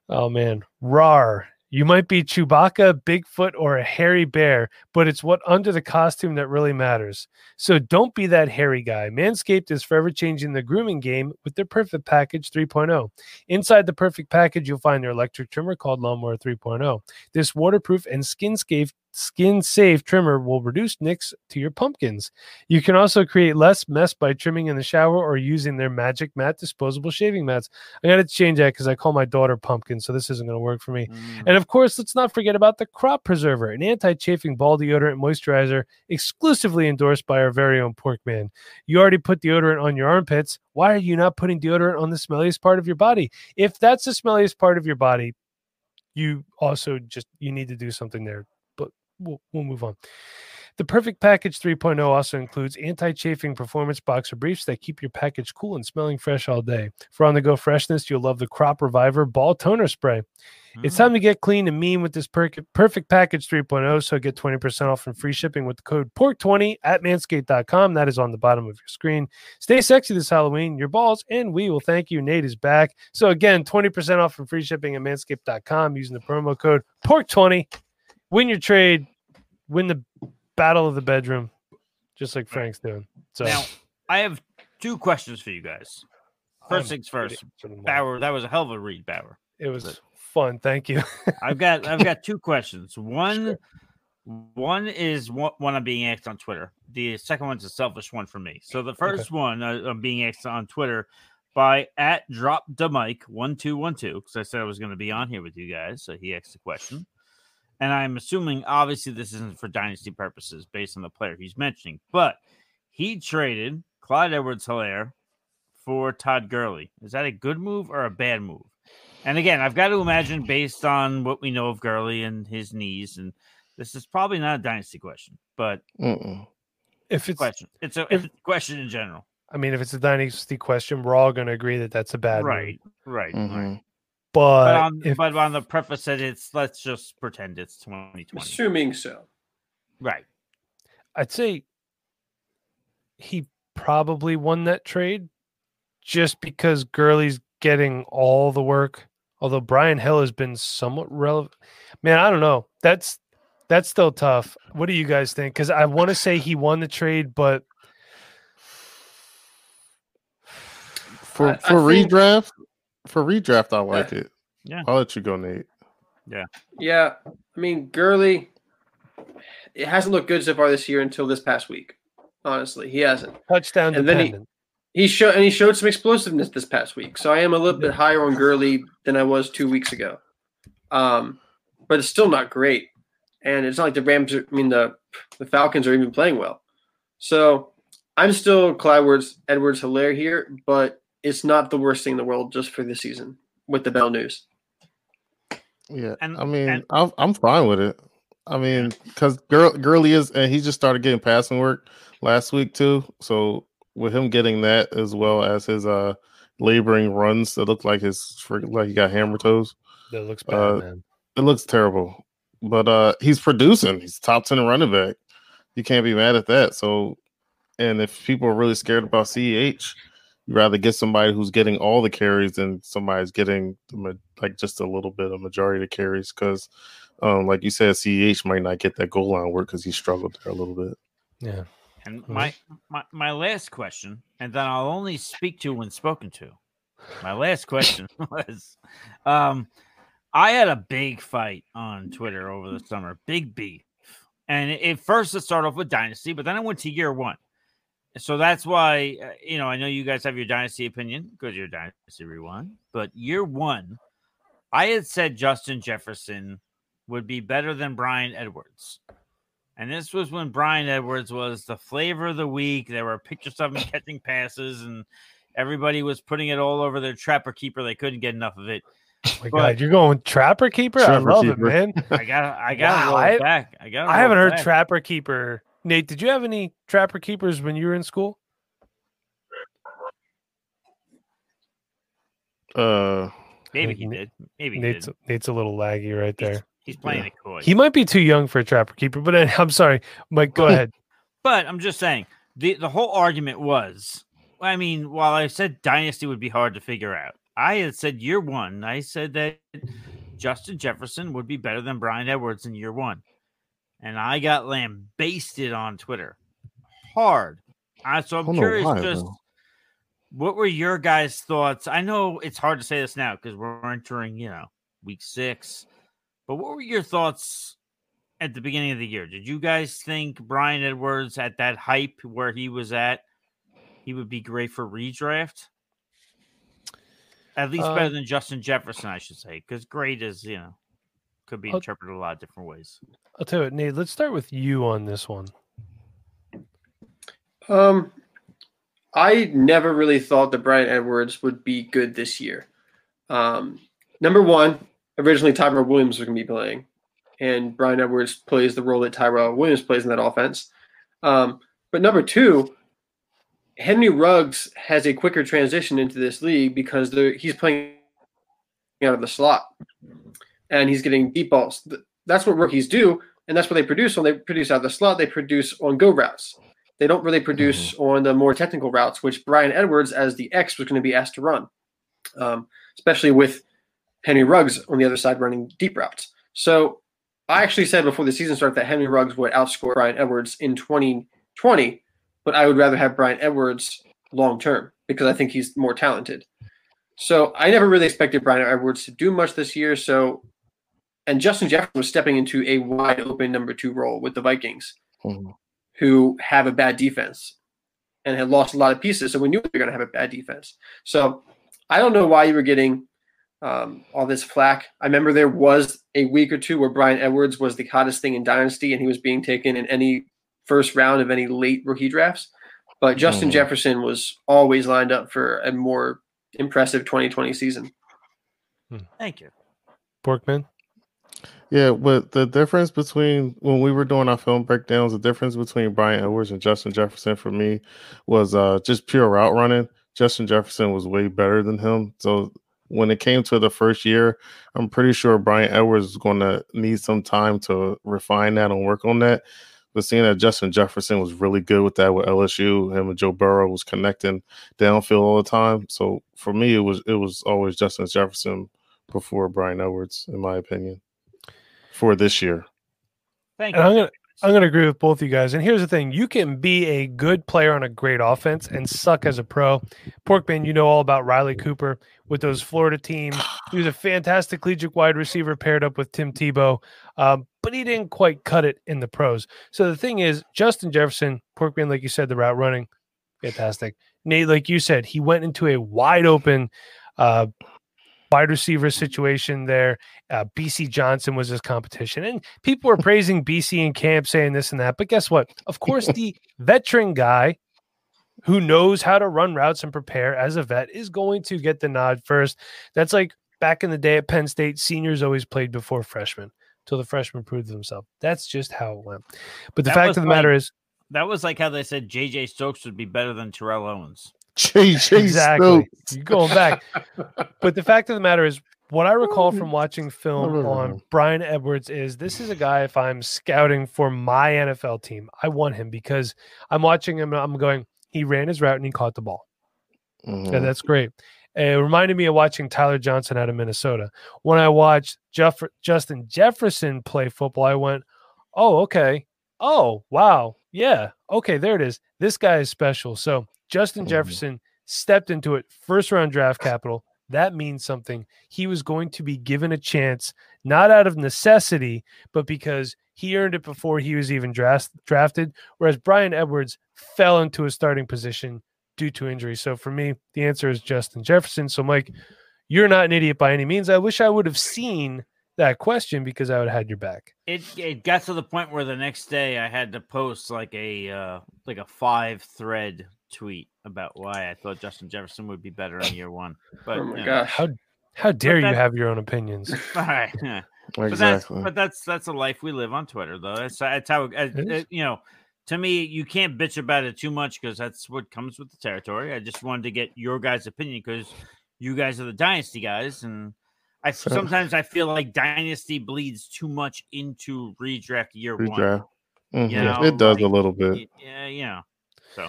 Oh man, rar. You might be Chewbacca, Bigfoot, or a hairy bear, but it's what under the costume that really matters. So don't be that hairy guy. Manscaped is forever changing the grooming game with their Perfect Package 3.0. Inside the Perfect Package, you'll find their electric trimmer called Lawnmower 3.0. This waterproof and skin safe skin safe trimmer will reduce nicks to your pumpkins. You can also create less mess by trimming in the shower or using their Magic Mat disposable shaving mats. I got to change that because I call my daughter Pumpkin, so this isn't going to work for me. Mm. And of course, let's not forget about the Crop Preserver, an anti-chafing ball deodorant moisturizer exclusively endorsed by our very own Porkman. You already put deodorant on your armpits. Why are you not putting deodorant on the smelliest part of your body? If that's the smelliest part of your body, you also just you need to do something there. We'll, we'll move on. The Perfect Package 3.0 also includes anti-chafing performance boxer briefs that keep your package cool and smelling fresh all day. For on-the-go freshness, you'll love the Crop Reviver Ball Toner Spray. It's Mm. time to get clean and mean with this per- perfect package 3.0. So get 20% off and free shipping with the code PORK20 at manscaped.com. That is on the bottom of your screen. Stay sexy this Halloween, your balls, and we will thank you. Nate is back. So again, 20% off and free shipping at manscaped.com using the promo code PORK20. Win your trade, win the battle of the bedroom, just like Frank's doing. So Now, I have two questions for you guys. I'm First things first, ready for them all. Bauer, that was a hell of a read, Bauer. It was fun. Thank you. I've got I've got two questions. One one is one I'm being asked on Twitter. The second one's a selfish one for me. So the first one uh, I'm being asked on Twitter by at drop the mic one two one two because I said I was going to be on here with you guys. So he asked the question, and I'm assuming obviously this isn't for dynasty purposes based on the player he's mentioning, but he traded Clyde Edwards-Helaire for Todd Gurley. Is that a good move or a bad move? And again, I've got to imagine based on what we know of Gurley and his knees, and this is probably not a dynasty question, but Mm-mm. if it's question. It's a, if- it's a question in general. I mean, if it's a dynasty question, we're all going to agree that that's a bad move. Right, right, right. Mm-hmm. But, But on, if, but on the preface that it's let's just pretend it's 2020. Assuming so. Right. I'd say he probably won that trade just because Gurley's getting all the work. Although Brian Hill has been somewhat relevant. Man, I don't know. That's That's still tough. What do you guys think? Because I want to say he won the trade, but For I- I for think- redraft, for redraft, I like it. Yeah. I'll let you go, Nate. Yeah, yeah. I mean Gurley, it hasn't looked good so far this year until this past week. Honestly, he hasn't. touchdown And then he- He showed and he showed some explosiveness this past week. So I am a little bit higher on Gurley than I was two weeks ago. Um, but it's still not great. And it's not like the Rams are, I mean the the Falcons are even playing well. So I'm still Clyde Edwards Edwards Helaire here, but it's not the worst thing in the world just for this season with the Bell News. Yeah, And- I mean, and- I'm I'm fine with it. I mean, because Girl Gurley is, and he just started getting passing work last week too. So with him getting that as well as his uh laboring runs, that look like his frig- like he got hammer toes. That looks bad, uh, man. It looks terrible, but uh he's producing. He's top ten running back. You can't be mad at that. So, and if people are really scared about Ceh, you rather get somebody who's getting all the carries than somebody's getting like just a little bit of majority of carries because, um, like you said, Ceh might not get that goal line work because he struggled there a little bit. Yeah. And Mhm. my, my my last question, and then I'll only speak to when spoken to. My last question was, um, I had a big fight on Twitter over the summer, big beef, and it, it first it started off with dynasty, but then I went to year one. So that's why uh, you know I know you guys have your dynasty opinion, good your dynasty rewind, but year one, I had said Justin Jefferson would be better than Bryan Edwards. And this was when Bryan Edwards was the flavor of the week. There were pictures of him catching passes, and everybody was putting it all over their trapper keeper. They couldn't get enough of it. Oh my But- God, you're going Trapper Keeper? Trapper I love Keeper. it, man. I got, I got Wow, roll I- back. I got. I haven't heard Trapper Keeper. Nate, did you have any Trapper Keepers when you were in school? Uh, Maybe he did. Maybe he Nate's did. Nate's a little laggy right He's, there. he's playing it coy. He might be too young for a Trapper Keeper, but uh, I'm sorry, Mike. Go ahead. But I'm just saying the the whole argument was. I mean, while I said dynasty would be hard to figure out, I had said year one. I said that Justin Jefferson would be better than Bryan Edwards in year one, and I got lambasted on Twitter hard. Uh, so I'm don't curious, why, just though. what were your guys' thoughts? I know it's hard to say this now because we're entering, you know, week six. But what were your thoughts at the beginning of the year? Did you guys think Bryan Edwards at that hype where he was at, he would be great for redraft? At least better Um, than Justin Jefferson, I should say, because great is, you know, could be I'll- interpreted a lot of different ways. I'll tell you what, Nate. Let's start with you on this one. Um, I never really thought that Bryan Edwards would be good this year. Um, number one, originally Tyrell Williams was going to be playing, and Bryan Edwards plays the role that Tyrell Williams plays in that offense. Um, but number two, Henry Ruggs has a quicker transition into this league because he's playing out of the slot, and he's getting deep balls. That's what rookies do, and that's what they produce. When they produce out of the slot, they produce on go routes. They don't really produce on the more technical routes, which Bryan Edwards, as the X, was going to be asked to run, um, especially with Henry Ruggs on the other side running deep routes. So I actually said before the season started that Henry Ruggs would outscore Bryan Edwards in 2020, but I would rather have Bryan Edwards long term because I think he's more talented. So I never really expected Bryan Edwards to do much this year. So, and Justin Jefferson was stepping into a wide open number two role with the Vikings mhm. who have a bad defense and had lost a lot of pieces. So we knew they were going to have a bad defense. So I don't know why you were getting um, all this flack. I remember there was a week or two where Bryan Edwards was the hottest thing in Dynasty and he was being taken in any first round of any late rookie drafts. But Justin Mhm. Jefferson was always lined up for a more impressive 2020 season. Thank you. Porkman. Yeah, but the difference between when we were doing our film breakdowns, the difference between Bryan Edwards and Justin Jefferson for me was uh, just pure route running. Justin Jefferson was way better than him. So when it came to the first year, I'm pretty sure Bryan Edwards is going to need some time to refine that and work on that. But seeing that Justin Jefferson was really good with that with LSU, him and Joe Burrow was connecting downfield all the time. So for me, it was it was always Justin Jefferson before Bryan Edwards, in my opinion for this year. Thank And I'm you. gonna I'm gonna agree with both you guys. And here's the thing: you can be a good player on a great offense and suck as a pro. Porkman, you know all about Riley Cooper with those Florida teams. He was a fantastic collegiate wide receiver paired up with Tim Tebow, um, but he didn't quite cut it in the pros. So the thing is, Justin Jefferson, Porkman, like you said, the route running, fantastic. Nate, like you said, he went into a wide open. Uh, wide receiver situation there. Uh, Bisi Johnson was his competition, and people were praising Bisi in camp, saying this and that. But guess what? Of course, the veteran guy who knows how to run routes and prepare as a vet is going to get the nod first. That's like back in the day at Penn State, seniors always played before freshmen till the freshmen proved themselves. That's just how it went. But the That fact of the matter is, That was like how they said JJ Stokes would be better than Terrell Owens. JJ exactly. Stokes. You're going back. but the fact of the matter is, what I recall from watching film on. Bryan Edwards is this is a guy, if I'm scouting for my NFL team, I want him because I'm watching him and I'm going, he ran his route and he caught the ball. Mhm. And that's great. It reminded me of watching Tyler Johnson out of Minnesota. When I watched Jeff- Justin Jefferson play football, I went, oh, okay. Oh, wow. Yeah. Okay, there it is. This guy is special. So Justin Mhm. Jefferson stepped into it, first round draft capital. That means something. He was going to be given a chance, not out of necessity, but because he earned it before he was even draft- drafted. Whereas Bryan Edwards fell into a starting position due to injury. So for me, the answer is Justin Jefferson. So, Mike, you're not an idiot by any means. I wish I would have seen that question because I would have had your back. It it got to the point where the next day I had to post like a uh, like a five thread tweet about why I thought Justin Jefferson would be better in year one. But oh my you know, gosh. How how dare you have your own opinions? all right. But that's but that's that's a life we live on Twitter though. That's that's how it, It is. it- you know. To me, you can't bitch about it too much because that's what comes with the territory. I just wanted to get your guys' opinion because you guys are the dynasty guys, and I So- sometimes I feel like dynasty bleeds too much into redraft year one. Redraft. Mhm. You know, it does like- a little bit. Y- Yeah, you know. So,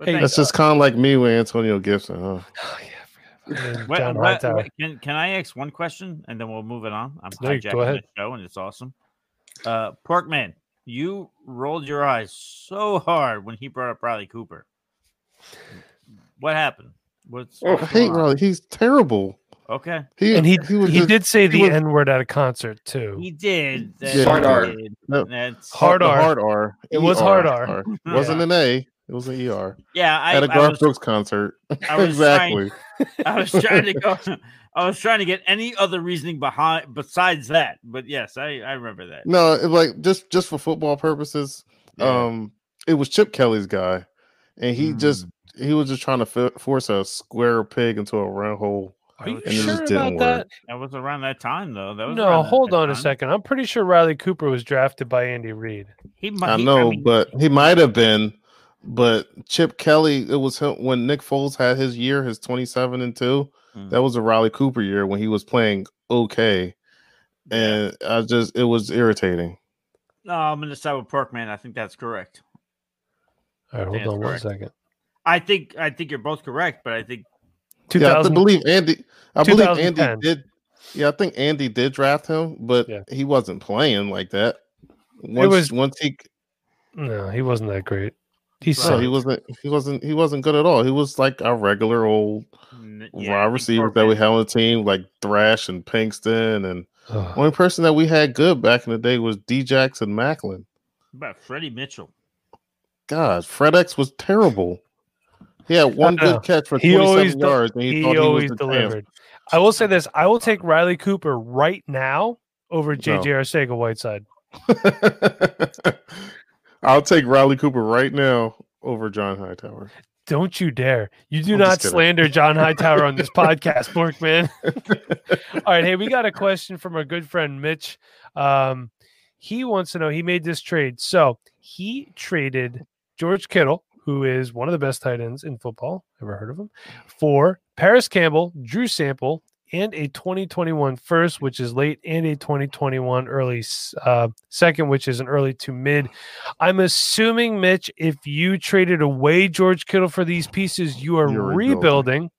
but Hey. That's just kind of like me with Antonio Gibson, huh? Oh, yeah, I What- John what- can can I ask one question and then we'll move it on? I'm No, you- go ahead. the show and it's awesome. Uh, Porkman, you rolled your eyes so hard when he brought up Riley Cooper. What happened? What's, Oh, I hate? Riley. He's terrible. Okay, He And he was he just- did say the was- N word at a concert too. he did. Yeah, Hard R. did. No. That's Hard the R. hard R. It was hard R. It wasn't an A. It was an ER. yeah. I, At a Garth was, Brooks concert. I was exactly. I was trying to go. I was trying to get any other reasoning behind besides that, but yes, I I remember that. No, it, like just just for football purposes. Yeah. Um, it was Chip Kelly's guy, and he just Mm. he was just trying to fi- force a square peg into a round hole. Are you And sure didn't about work. that? That was around that time, though. That was No, that- hold that on a second. I'm pretty sure Riley Cooper was drafted by Andy Reid. He, mi- I he- know, mean, but he might have been. But Chip Kelly, it was him when Nick Foles had his year, his twenty-seven and two. Mm. That was a Riley Cooper year when he was playing okay, and I just it was irritating. no, I'm gonna side with Porkman. I think that's correct. All right, hold on one correct. second. I think I think you're both correct, but I think Yeah, I 2000, believe Andy. I believe Andy did. Yeah, I think Andy did draft him, but Yeah. he wasn't playing like that. Once, was- once he no, he wasn't that great. He no, sucked. he wasn't he wasn't he wasn't good at all. He was like a regular old n- wide yeah, I think receiver that we had on the team, like Thrash and Pinkston, and Ugh. only person that we had good back in the day was D Jackson Maclin. About Freddie Mitchell. God, Fred X was terrible. He had one good catch for He 27 del- yards, and he, he thought always he was the champ. delivered. I will say this: I will take Riley Cooper right now over JJ Arcega Whiteside. I'll take Riley Cooper right now over John Hightower. Don't you dare! You do I'm not slander John Hightower on this podcast, Porkman. All right, hey, we got a question from our good friend Mitch. Um, he wants to know he made this trade. So he traded George Kittle, who is one of the best tight ends in football. Ever heard of him? For Parris Campbell, Drew Sample, and a 2021 first, which is late, and a 2021 early uh, second, which is an early to mid. I'm assuming, Mitch, if you traded away George Kittle for these pieces, you are You're rebuilding.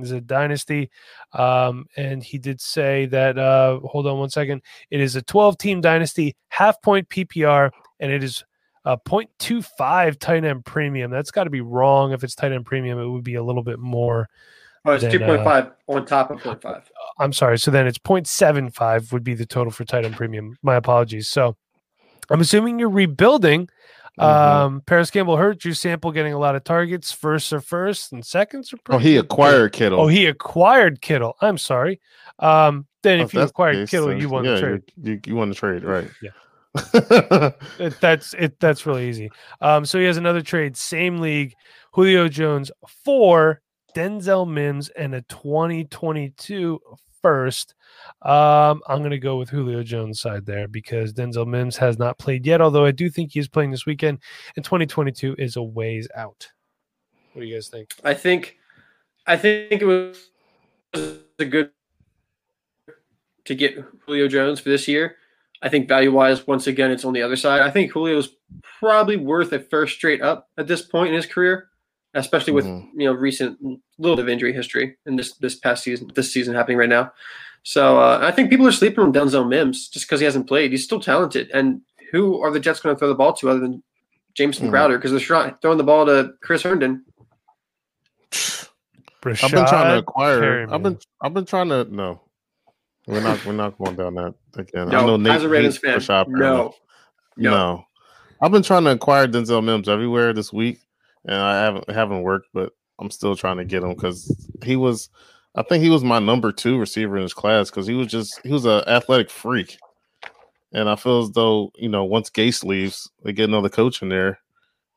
is a dynasty. Um, and he did say that, uh, hold on one second. It is a 12 team dynasty, half point PPR, and it is a 0.25 tight end premium. That's got to be wrong. If it's tight end premium, it would be a little bit more. Oh, it's Then, two point five on top of 0.5. I'm sorry. So then it's 0.75 would be the total for tight end premium. My apologies. So I'm assuming you're rebuilding. Mhm. Um, Parris Campbell hurt. Drew Sample getting a lot of targets. First or first, and seconds are Oh, pretty he good, acquired Kittle. Oh, he acquired Kittle. I'm sorry. Um, then Oh, if you acquired case, Kittle, then you won yeah, the trade. You, you won the trade, right? Yeah. Yeah. It- that's it. That's really easy. Um, so he has another trade, same league, Julio Jones for Denzel Mims and a 2022 first. Um, I'm going to go with Julio Jones side there because Denzel Mims has not played yet, although I do think he is playing this weekend, and 2022 is a ways out. What do you guys think? I think, I think it was a good to get Julio Jones for this year. I think value wise, once again, it's on the other side. I think Julio's probably worth a first straight up at this point in his career, especially with Mhm. you know recent little bit of injury history in this this past season, this season happening right now. So uh, I think people are sleeping on Denzel Mims just because he hasn't played. He's still talented, and who are the Jets going to throw the ball to other than Jamison Mhm. Crowder? Because they're throwing the ball to Chris Herndon. I've been trying to Rashad acquire. I've been I've been trying to no. We're not we're not going down that again. I No, know Nate as a Ravens fan, Rashad no, no, no. I've been trying to acquire Denzel Mims everywhere this week, and I haven't haven't worked. But I'm still trying to get him because he was, I think he was my number two receiver in his class because he was just he was an athletic freak, and I feel as though you know once Gase leaves, they get another coach in there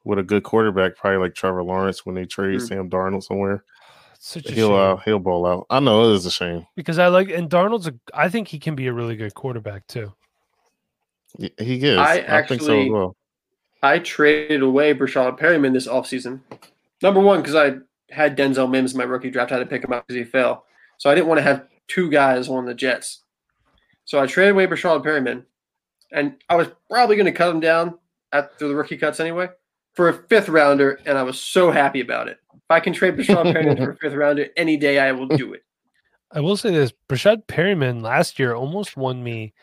with a good quarterback, probably like Trevor Lawrence when they trade Hmm. Sam Darnold somewhere. Such a He'll shame. uh, he'll ball out. I know it is a shame. because I like and Darnold's a I think he can be a really good quarterback too. He he is. I I, think so as actually- well. I traded away Breshad Perriman this offseason. Number one, because I had Denzel Mims in my rookie draft. I had to pick him up because he fell. So I didn't want to have two guys on the Jets. So I traded away Breshad Perriman. And I was probably going to cut him down after the rookie cuts anyway for a fifth rounder. And I was so happy about it. If I can trade Breshad Perriman for a fifth rounder any day, I will do it. I will say this: Breshad Perriman last year almost won me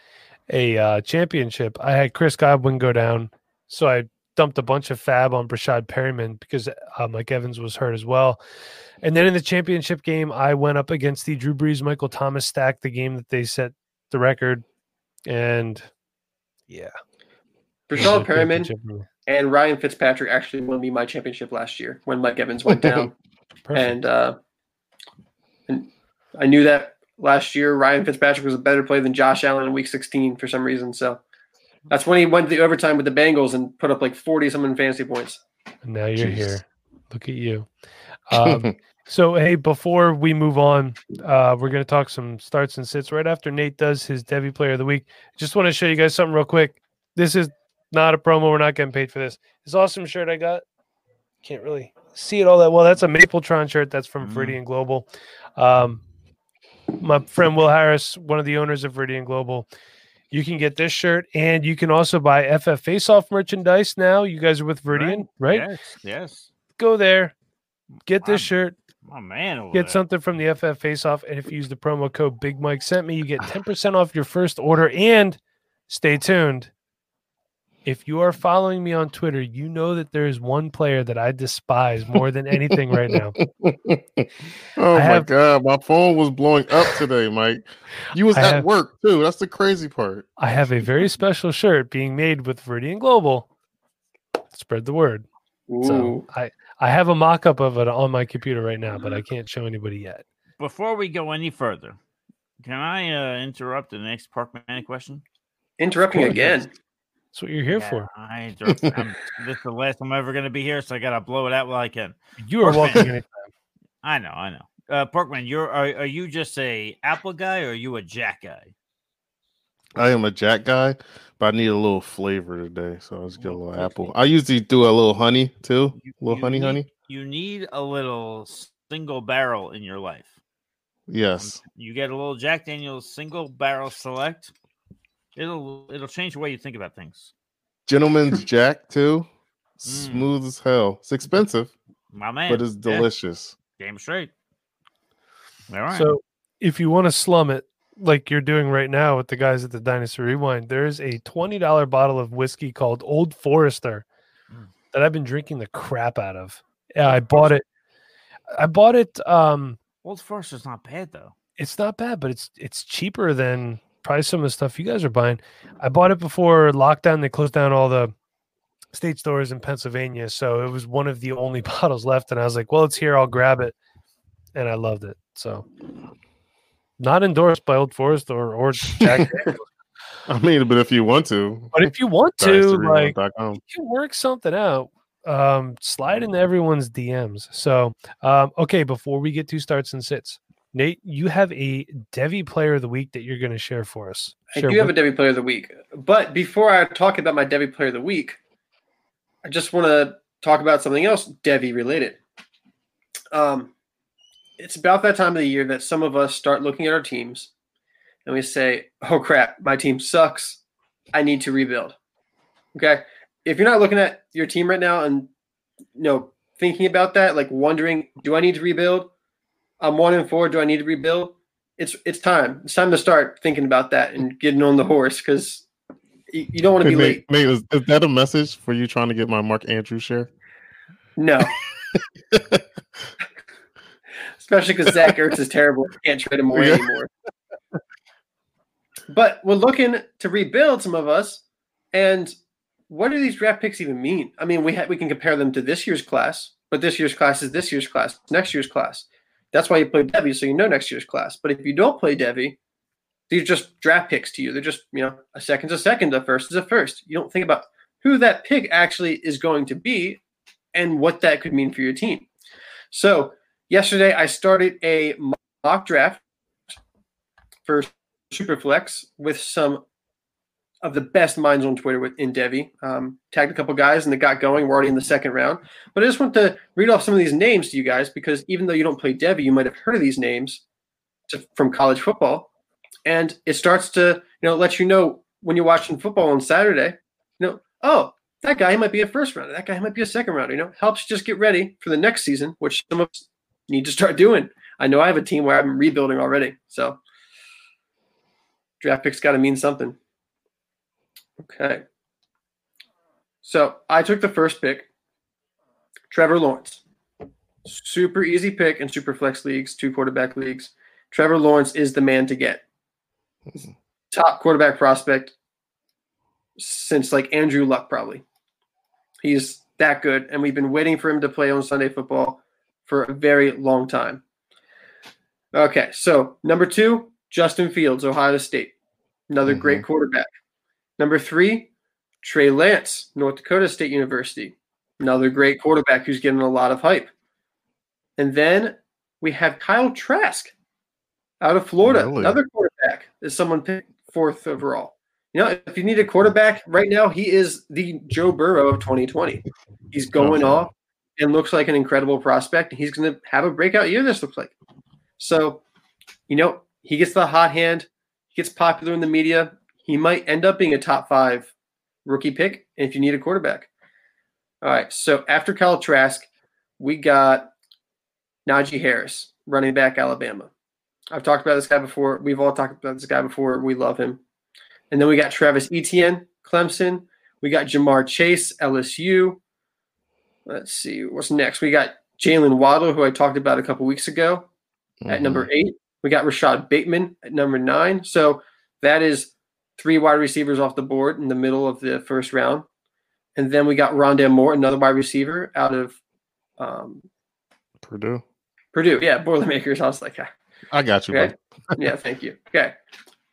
a uh, championship. I had Chris Godwin go down, so I dumped a bunch of fab on Breshad Perriman because uh, Mike Evans was hurt as well. And then in the championship game, I went up against the Drew Brees Michael Thomas stack, the game that they set the record, and yeah, it was Breshad Perriman championship for me. and Ryan Fitzpatrick actually won me my championship last year when Mike Evans went down. And uh, and I knew that last year Ryan Fitzpatrick was a better play than Josh Allen in Week 16 for some reason. So that's when he went to the overtime with the Bengals and put up like 40 something fantasy points. And now you're Jeez. here. Look at you. Um, so, hey, before we move on, uh, we're going to talk some starts and sits right after Nate does his Devy Player of the Week. Just want to show you guys something real quick. This is not a promo. We're not getting paid for this. This awesome shirt I got. Can't really see it all that well. That's a Mapletron shirt. That's from Mm. Viridian Global. Um, my friend Will Harris, one of the owners of Viridian Global. You can get this shirt, and you can also buy FF Face Off merchandise now. You guys are with Viridian, right? Yes. Yes. Go there, get this shirt, Oh man. get there. something from the FF Face Off, and if you use the promo code Big Mike sent me, you get ten percent off your first order. And stay tuned. If you are following me on Twitter, you know that there is one player that I despise more than anything right now. oh I my have- god, my phone was blowing up today, Mike. You was I at have- work too. That's the crazy part. I have a very special shirt being made with Viridian Global. Spread the word. So I I have a mock-up of it on my computer right now, but I can't show anybody yet. Before we go any further, can I uh, interrupt the next Porkman question? Interrupting course. again. That's what you're here Yeah, for. I interrupted. I'm, this is the last time I'm ever going to be here, so I got to blow it out while I can. You are Porkman. welcome. anytime. I know, I know. Uh, Porkman, you're are, are you just a Apple guy or are you a Jack guy? I am a Jack guy, but I need a little flavor today, so I'll just get a Little little apple. I usually do a little honey too, a little you honey, need- honey. You need a little single barrel in your life. Yes, You get a little Jack Daniel's single barrel select. It'll it'll change the way you think about things. gentleman's Jack too. Mm. Smooth as hell. It's expensive, My man, but it's yeah, delicious. damn straight. All right. So if you want to slum it like you're doing right now with the guys at the Dynasty Rewind, there's a $20 bottle of whiskey called Old Forester Mm. that I've been drinking the crap out of. Yeah, I bought it. I bought it um Old Forester's not bad though. it's not bad, but it's it's cheaper than probably some of the stuff you guys are buying. I bought it before lockdown. They closed down all the state stores in Pennsylvania, so it was one of the only bottles left. And I was like, "Well, it's here. I'll grab it," and I loved it. So, not endorsed by Old Forest or or Jack, I mean, but if you want to, but if you want to, like, you work something out. Um, slide into everyone's DMs. So, um, okay, before we get to starts and sits, Nate, you have a Devy player of the week that you're going to share for us. I Share do have a Devy Player of the Week. But before I talk about my Devy Player of the Week, I just want to talk about something else Devy related. Um, it's about that time of the year that some of us start looking at our teams and we say, oh crap, my team sucks. I need to rebuild. Okay. If you're not looking at your team right now and you know thinking about that, like wondering, do I need to rebuild? I'm one and four. Do I need to rebuild? It's it's time. It's time to start thinking about that and getting on the horse because you, you don't want to be Nate, late. Nate, is, is that a message for you trying to get my Mark Andrews share? No. Especially because Zach Ertz is terrible. Can't trade him away Yeah. anymore. But we're looking to rebuild some of us. And what do these draft picks even mean? I mean, we ha- we can compare them to this year's class, but this year's class is this year's class, next year's class. That's why you play Devy, so you know next year's class. But if you don't play Devy, these are just draft picks to you. They're just, you know, a second's a second, a first is a first. You don't think about who that pick actually is going to be and what that could mean for your team. So yesterday I started a mock draft for Superflex with some of the best minds on Twitter with in Devy. Um, tagged a couple guys and they got going. We're already in the second round. But I just want to read off some of these names to you guys because even though you don't play Devy, you might have heard of these names to, from college football. And it starts to, you know, let you know when you're watching football on Saturday, you know, oh, that guy might be a first rounder. That guy might be a second rounder. You know, helps just get ready for the next season, which some of us need to start doing. I know I have a team where I'm rebuilding already. So draft picks got to mean something. Okay. So I took the first pick, Trevor Lawrence. Super easy pick in super flex leagues, two quarterback leagues. Trevor Lawrence is the man to get. Top quarterback prospect since like Andrew Luck, probably. He's that good, and we've been waiting for him to play on Sunday football for a very long time. Okay, so number two, Justin Fields, Ohio State. Another mm-hmm. great quarterback. Number three, Trey Lance, North Dakota State University. Another great quarterback who's getting a lot of hype. And then we have Kyle Trask out of Florida. Really? Another quarterback is someone picked fourth overall. You know, if you need a quarterback right now, he is the Joe Burrow of 2020. He's going off and looks like an incredible prospect. He's going to have a breakout year, this looks like. So, you know, he gets the hot hand, he gets popular in the media. He might end up being a top five rookie pick if you need a quarterback. All right. So after Kyle Trask, we got Najee Harris, running back, Alabama. I've talked about this guy before. We've all talked about this guy before. We love him. And then we got Travis Etienne, Clemson. We got Ja'Marr Chase, LSU. Let's see what's next. We got Jaylen Waddle, who I talked about a couple weeks ago, at Mhm. number eight. We got Rashod Bateman at number nine. So that is three wide receivers off the board in the middle of the first round. And then we got Rondale Moore, another wide receiver out of um, Purdue. Purdue. Yeah, Boilermakers. I was like, ah, I got you, Okay. yeah, thank you. Okay.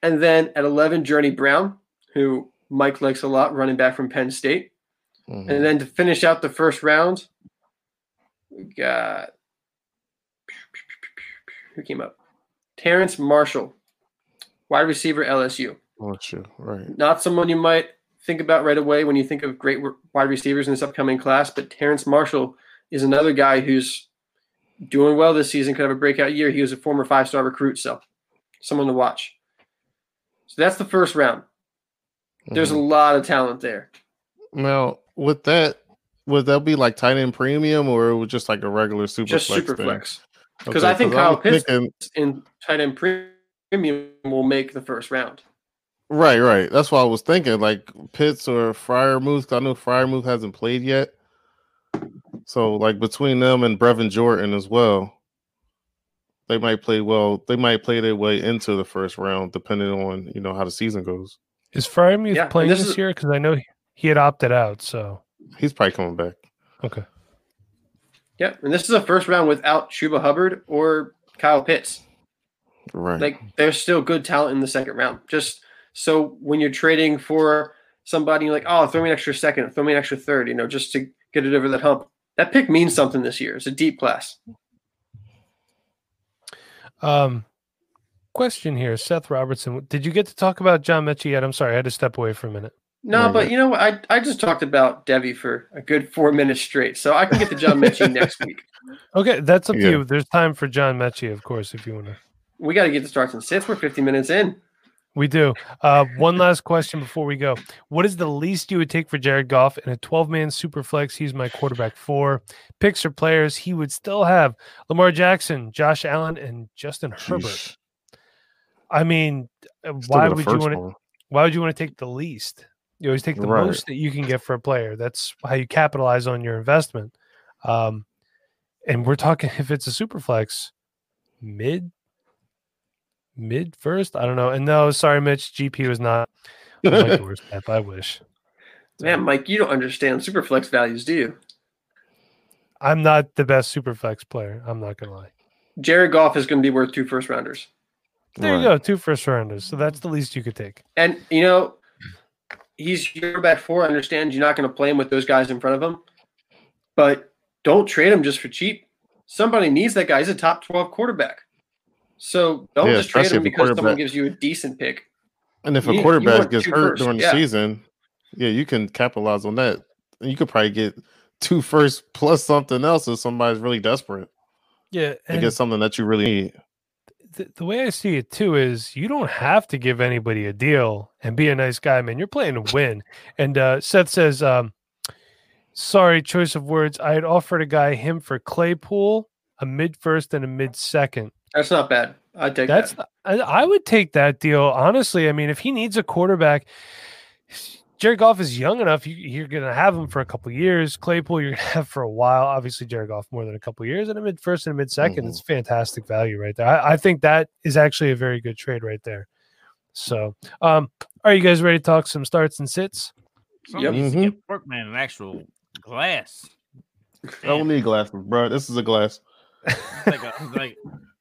And then at 11, Journey Brown, who Mike likes a lot, running back from Penn State. Mhm. And then to finish out the first round, we got who came up? Terrace Marshall, wide receiver LSU. Right. Not someone you might think about right away when you think of great wide receivers in this upcoming class, but Terrace Marshall is another guy who's doing well this season, could have a breakout year. He was a former five star recruit, so someone to watch. So that's the first round. There's Mhm. a lot of talent there. Now, with that, would that be like tight end premium or it was just like a regular super Just flex super thing? flex. Because Okay, I think Kyle Pitts in tight end premium will make the first round. Right, right. That's what I was thinking. Like Pitts or Freiermuth. 'cause I know Freiermuth hasn't played yet. So like between them and Brevin Jordan as well, they might play well. They might play their way into the first round, depending on you know how the season goes. Is Freiermuth Yeah, playing this this, is- year? Because I know he, he had opted out. So He's probably coming back. okay. Yeah, and this is a first round without Chuba Hubbard or Kyle Pitts. Right. Like there's still good talent in the second round. Just so when you're trading for somebody, you're like, oh, throw me an extra second, throw me an extra third, you know, just to get it over that hump. That pick means something this year. It's a deep class. Um, question here, Seth Robertson. Did you get to talk about John Metchie yet? I'm sorry, I had to step away for a minute. No, Right, but right. you know? I, I just talked about Devy for a good four minutes straight. So I can get to John Metchie next week. Okay, that's up Yeah. to you. There's time for John Metchie, of course, if you want to. We got to get the starts and sits. We're 50 minutes in. We do. Uh, one last question before we go. What is the least you would take for Jared Goff in a 12 man super flex? He's my quarterback four. Picks or players he would still have Lamar Jackson, Josh Allen, and Justin Herbert. I mean, uh, Still why would you want to? Why would you want to take the least? You always take the Right. most that you can get for a player. That's how you capitalize on your investment. Um, and we're talking if it's a super flex, mid, mid first. I don't know. And no, sorry, Mitch. GP was not on my doorstep. I wish. Man, Mike, you don't understand superflex values, do you? I'm not the best super flex player. I'm not gonna lie. Jared Goff is going to be worth two first rounders. There Right. you go, two first rounders. So that's the least you could take. And, you know, he's your quarterback four. I understand you're not going to play him with those guys in front of him, but don't trade him just for cheap. Somebody needs that guy. He's a top 12 quarterback. So don't Yeah, just trade especially him because someone gives you a decent pick. And if a you quarterback want gets hurt first, during the yeah. season, yeah, you can capitalize on that. You could probably get two first plus something else if somebody's really desperate Yeah, to and get something that you really need. the, the way I see it too is you don't have to give anybody a deal and be a nice guy, man. You're playing to win. And uh, Seth says, um, "Sorry, choice of words. I had offered a guy him for Claypool, a mid first and a mid second. That's not bad. I'd take That's that. I, I would take that deal honestly. I mean, if he needs a quarterback." Jared Goff is young enough. You, you're going to have him for a couple years. Claypool, you're going to have for a while. Obviously, Jared Goff more than a couple years, and a mid first and a mid 2nd Mhm. It's fantastic value right there. I, I think that is actually a very good trade right there. So, um, are you guys ready to talk some starts and sits? Someone Yep. needs to get Porkman an actual glass. I don't need glasses, bro. This is a glass. Like, a, like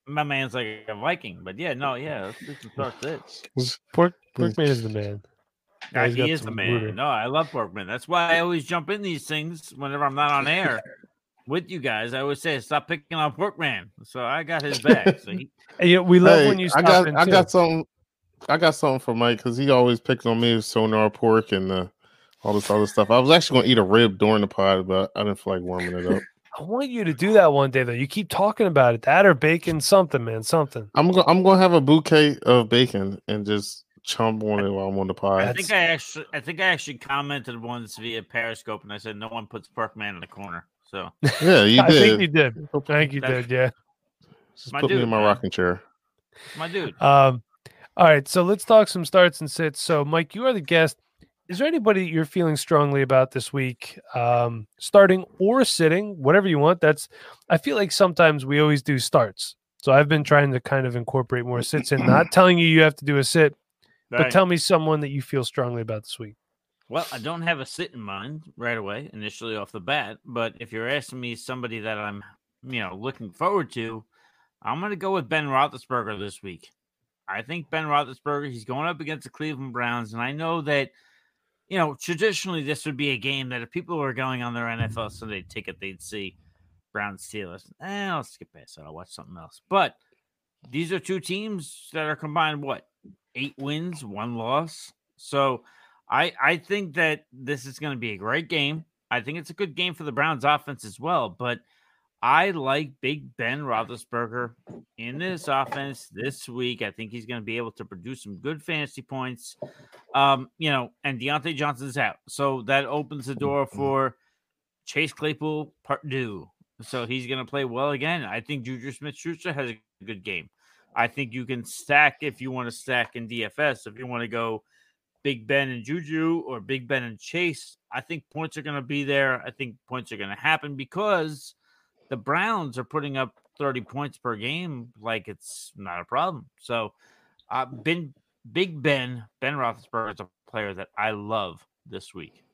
my man's like a Viking, but yeah, no, yeah, let's do some start this. Pork Porkman is the man. Yeah, he's he is the man. rooter. No, I love Porkman. That's why I always jump in these things whenever I'm not on air with you guys. I always say, "Stop picking on Porkman." So I got his back. So he, And, you know, we love Hey, when you I stop got in I too. got something I got something for Mike because he always picks on me with sonar pork and uh, all this other stuff. I was actually gonna eat a rib during the pod, but I didn't feel like warming it up. I want you to do that one day though. You keep talking about it. That or bacon, something, man, something. I'm gonna I'm gonna have a bouquet of bacon and just chomp on it while I'm on the pod. I think I actually, I think I actually commented once via Periscope, and I said, "No one puts Porkman in the corner." So Yeah, you I think you did. did. I think you That's- did. Yeah. Just My put me in my man. rocking chair. my dude, Um, all right, so let's talk some starts and sits. So, Mike, you are the guest. Is there anybody you're feeling strongly about this week, um, starting or sitting, whatever you want? That's. I feel like sometimes we always do starts, so I've been trying to kind of incorporate more sits in. Not telling you you have to do a sit, but tell me someone that you feel strongly about this week. Well, I don't have a sit in mind right away, initially off the bat. But if you're asking me somebody that I'm, you know, looking forward to, I'm going to go with Ben Roethlisberger this week. I think Ben Roethlisberger, he's going up against the Cleveland Browns, and I know that, you know, traditionally this would be a game that if people were going on their NFL Sunday ticket, they'd see Browns Steelers. Eh, I'll skip past that. I'll watch something else. But these are two teams that are combined what eight wins, one loss. So I I think that this is going to be a great game. I think it's a good game for the Browns offense as well. But I like Big Ben Roethlisberger in this offense this week. I think he's going to be able to produce some good fantasy points. Um, you know, and Diontae Johnson's out, so that opens the door for Chase Claypool part two. So he's going to play well again. I think Juju Smith Schuster has a good game. I think you can stack if you want to stack in DFS. If you want to go Big Ben and Juju or Big Ben and Chase, I think points are going to be there. I think points are going to happen because the Browns are putting up 30 points per game like it's not a problem. So, uh, Ben, Big Ben, Ben Roethlisberger is a player that I love this week.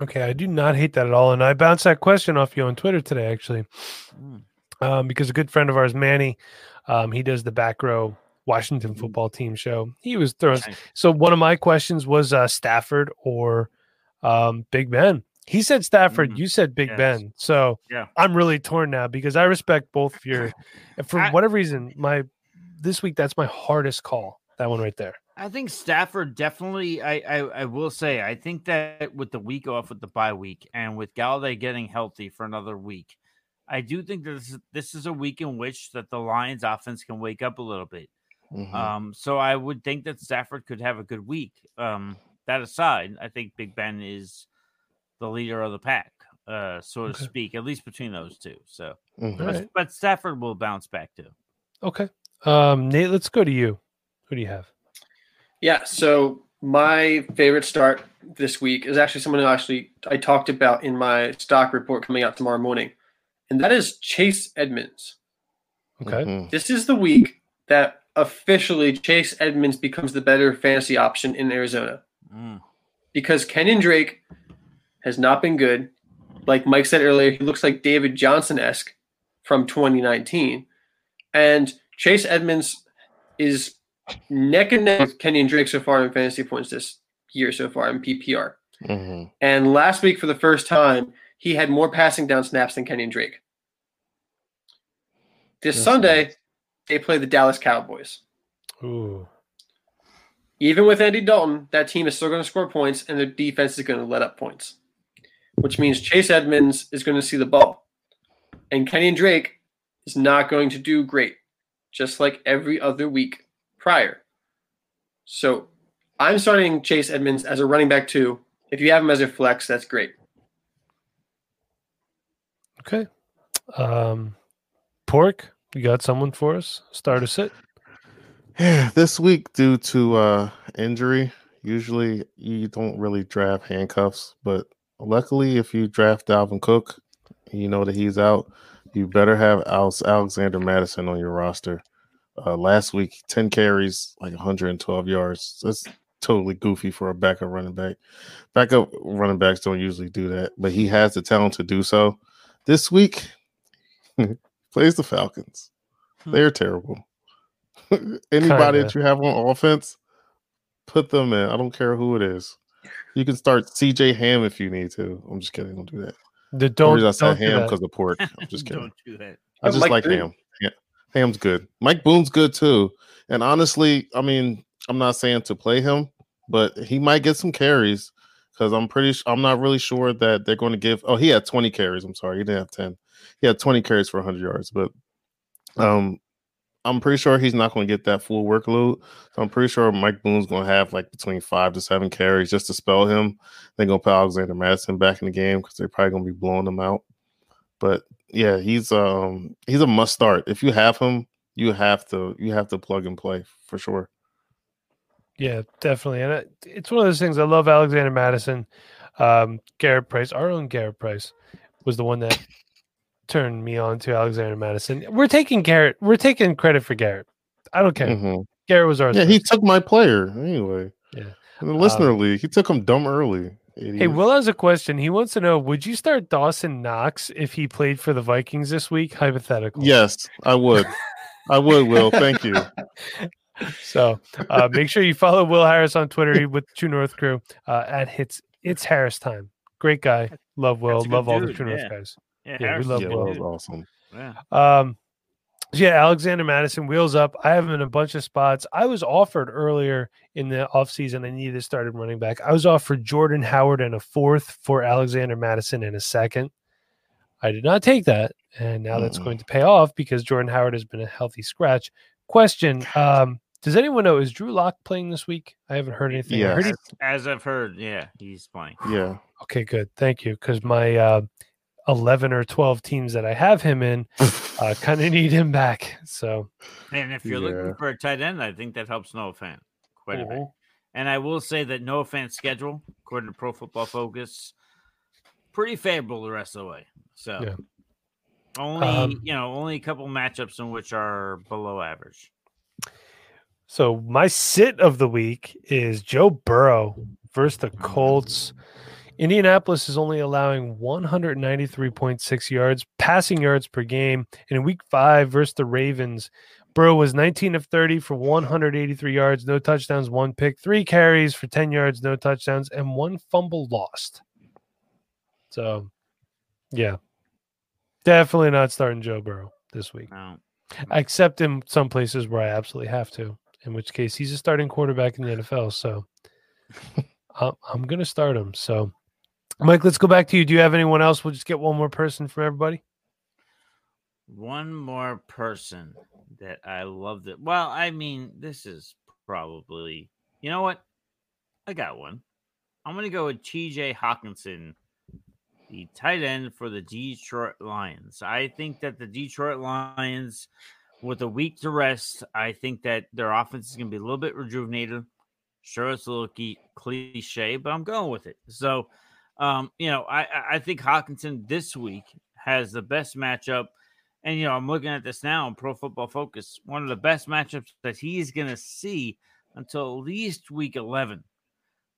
Okay, I do not hate that at all, and I bounced that question off you on Twitter today, actually, Mm. um, because a good friend of ours, Manny, um, he does the back row Washington Mhm. football team show. He was throwing. Nice. So one of my questions was uh, Stafford or um, Big Ben. He said Stafford. Mm, You said Big yes. Ben. So Yeah. I'm really torn now because I respect both of your. and For I- whatever reason, my this week that's my hardest call. That one right there. I think Stafford definitely. I, I I will say I think that with the week off with the bye week and with Golladay getting healthy for another week, I do think that this is, this is a week in which that the Lions offense can wake up a little bit. Mhm. Um, so I would think that Stafford could have a good week. Um, that aside, I think Big Ben is the leader of the pack, uh, so to speak, at least between those two. So, Mhm. But, right. but Stafford will bounce back too. Okay. Um, Nate, let's go to you. Who do you have? Yeah, so my favorite start this week is actually someone who actually I talked about in my stock report coming out tomorrow morning, and that is Chase Edmonds. Okay. Mhm. This is the week that officially Chase Edmonds becomes the better fantasy option in Arizona Mm. because Kenyon Drake has not been good. Like Mike said earlier, he looks like David Johnson esque from 2019. And Chase Edmonds is neck and neck with Kenyon Drake so far in fantasy points this year so far in PPR. Mhm. And last week, for the first time, he had more passing down snaps than Kenyon Drake. This That's Sunday, nice. they play the Dallas Cowboys. Ooh. Even with Andy Dalton, that team is still going to score points, and their defense is going to let up points, which means Chase Edmonds is going to see the ball. And Kenyon Drake is not going to do great, just like every other week prior. So I'm starting Chase Edmonds as a running back, too. If you have him as a flex, that's great. Okay. Um, Pork, you got someone for us? Start a sit. Yeah, this week due to uh injury, usually you don't really draft handcuffs, but luckily if you draft Dalvin Cook, you know that he's out, you better have Alexander Mattison on your roster. Uh last week, 10 carries, like 112 yards. That's totally goofy for a backup running back. Backup running backs don't usually do that, but he has the talent to do so. This week plays the Falcons. Hmm. They're terrible. Anybody Kinda. that you have on offense, put them in. I don't care who it is. You can start CJ Ham if you need to. I'm just kidding. Don't do that. The, The don't, reason I said don't ham because of pork. I'm just kidding. Don't do that. I just Mike like Boone. ham. Yeah. Ham's good. Mike Boone's good too. And honestly, I mean, I'm not saying to play him, but he might get some carries because I'm pretty. Sh- I'm not really sure that they're going to give. Oh, he had 20 carries. I'm sorry, he didn't have 10. He had 20 carries for 100 yards, but um, I'm pretty sure he's not going to get that full workload. So I'm pretty sure Mike Boone's going to have like between five to seven carries just to spell him. They're going to put Alexander Mattison back in the game because they're probably going to be blowing him out. But yeah, he's um he's a must start. If you have him, you have to you have to plug and play for sure. Yeah, definitely. And it's one of those things. I love Alexander Mattison. Um, Garrett Price, our own Garrett Price, was the one that turned me on to Alexander Mattison. We're taking Garrett. We're taking credit for Garrett. I don't care. Mhm. Garrett was our. Yeah, he took my player anyway. Yeah. In the listener Um, league, he took him dumb early. Hey. Will has a question. He wants to know: Would you start Dawson Knox if he played for the Vikings this week? Hypothetical. Yes, I would. I would. Will, thank you. So uh, make sure you follow Will Harris on Twitter with True North Crew uh, at hits. It's Harris time. Great guy. Love Will. That's a good Love all the True North yeah. guys. Yeah, Yeah, we love Yeah, a awesome. Yeah. Um, yeah, Alexander Mattison wheels up. I have him in a bunch of spots. I was offered earlier in the offseason. I needed to started running back. I was offered Jordan Howard and a fourth for Alexander Mattison in a second. I did not take that, and now that's Mm. going to pay off because Jordan Howard has been a healthy scratch. Question: um, Does anyone know is Drew Lock playing this week? I haven't heard anything. I heard he- As I've heard, yeah, he's playing. Yeah. Okay, good. Thank you. Because my uh, eleven or twelve teams that I have him in uh, kind of need him back. So And if you're Yeah. looking for a tight end, I think that helps Noah Fant quite a bit. Mhm. And I will say that Noah Fant's schedule, according to Pro Football Focus, pretty favorable the rest of the way. So Yeah. only Um, you know only a couple matchups in which are below average. So my sit of the week is Joe Burrow versus the Colts. Indianapolis is only allowing 193.6 yards passing yards per game. And in week five versus the Ravens, Burrow was 19 of 30 for 183 yards, no touchdowns, one pick, three carries for 10 yards, no touchdowns, and one fumble lost. So, yeah, definitely not starting Joe Burrow this week. No. except in some places where I absolutely have to. In which case, he's a starting quarterback in the NFL. So I'm, I'm going to start him. So, Mike, let's go back to you. Do you have anyone else? We'll just get one more person from everybody. One more person that I loved it. Well, I mean, this is probably you know what? I got one. I'm gonna go with TJ Hockenson, the tight end for the Detroit Lions. I think that the Detroit Lions, with a week to rest, I think that their offense is gonna be a little bit rejuvenated. Sure, it's a little cliche, but I'm going with it. So, um, you know, I I- think Hockenson this week has the best matchup. And you know, I'm looking at this now on Pro Football Focus. One of the best matchups that he's going to see until at least week 11.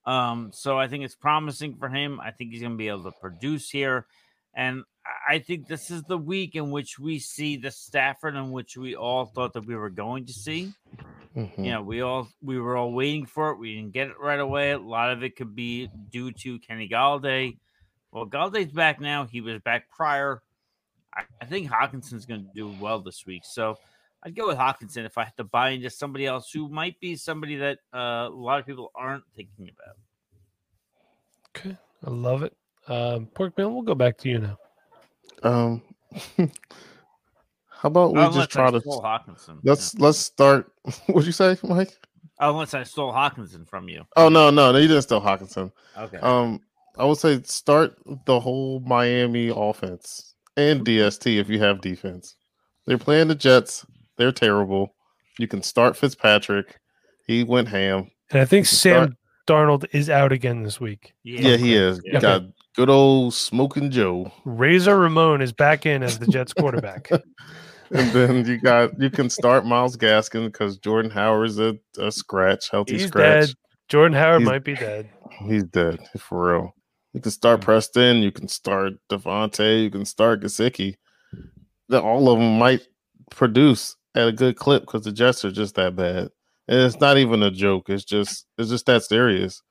Um, so I think it's promising for him. I think he's going to be able to produce here, and I think this is the week in which we see the Stafford in which we all thought that we were going to see. Mhm. You know, we all we were all waiting for it. We didn't get it right away. A lot of it could be due to Kenny Golladay. Well, Golladay's back now. He was back prior. I, I think Hockenson's going to do well this week. So I'd go with Hockenson if I had to buy into somebody else who might be somebody that uh, a lot of people aren't thinking about. Okay. I love it. Um, Porkman, we'll go back to you now. Um, how about we Unless just try I to stole Hockenson. let's let's start. What'd you say, Mike? Unless I stole Hockenson from you. Oh no, no, no, you didn't steal Hockenson. Okay. Um, I would say start the whole Miami offense and DST if you have defense. They're playing the Jets. They're terrible. You can start Fitzpatrick. He went ham. And I think Start- Sam Darnold is out again this week. Yeah, he is. Yeah. Got good old smoking Joe. Razor Ramon is back in as the Jets quarterback. And then you got you can start Myles Gaskin because Jordan Howard's a, a scratch, healthy He's scratch. dead. Jordan Howard He's- might be dead. He's dead for real. You can start Preston. You can start DeVante. You can start Gesicki. That all of them might produce at a good clip because the Jets are just that bad. And it's not even a joke. It's just it's just that serious.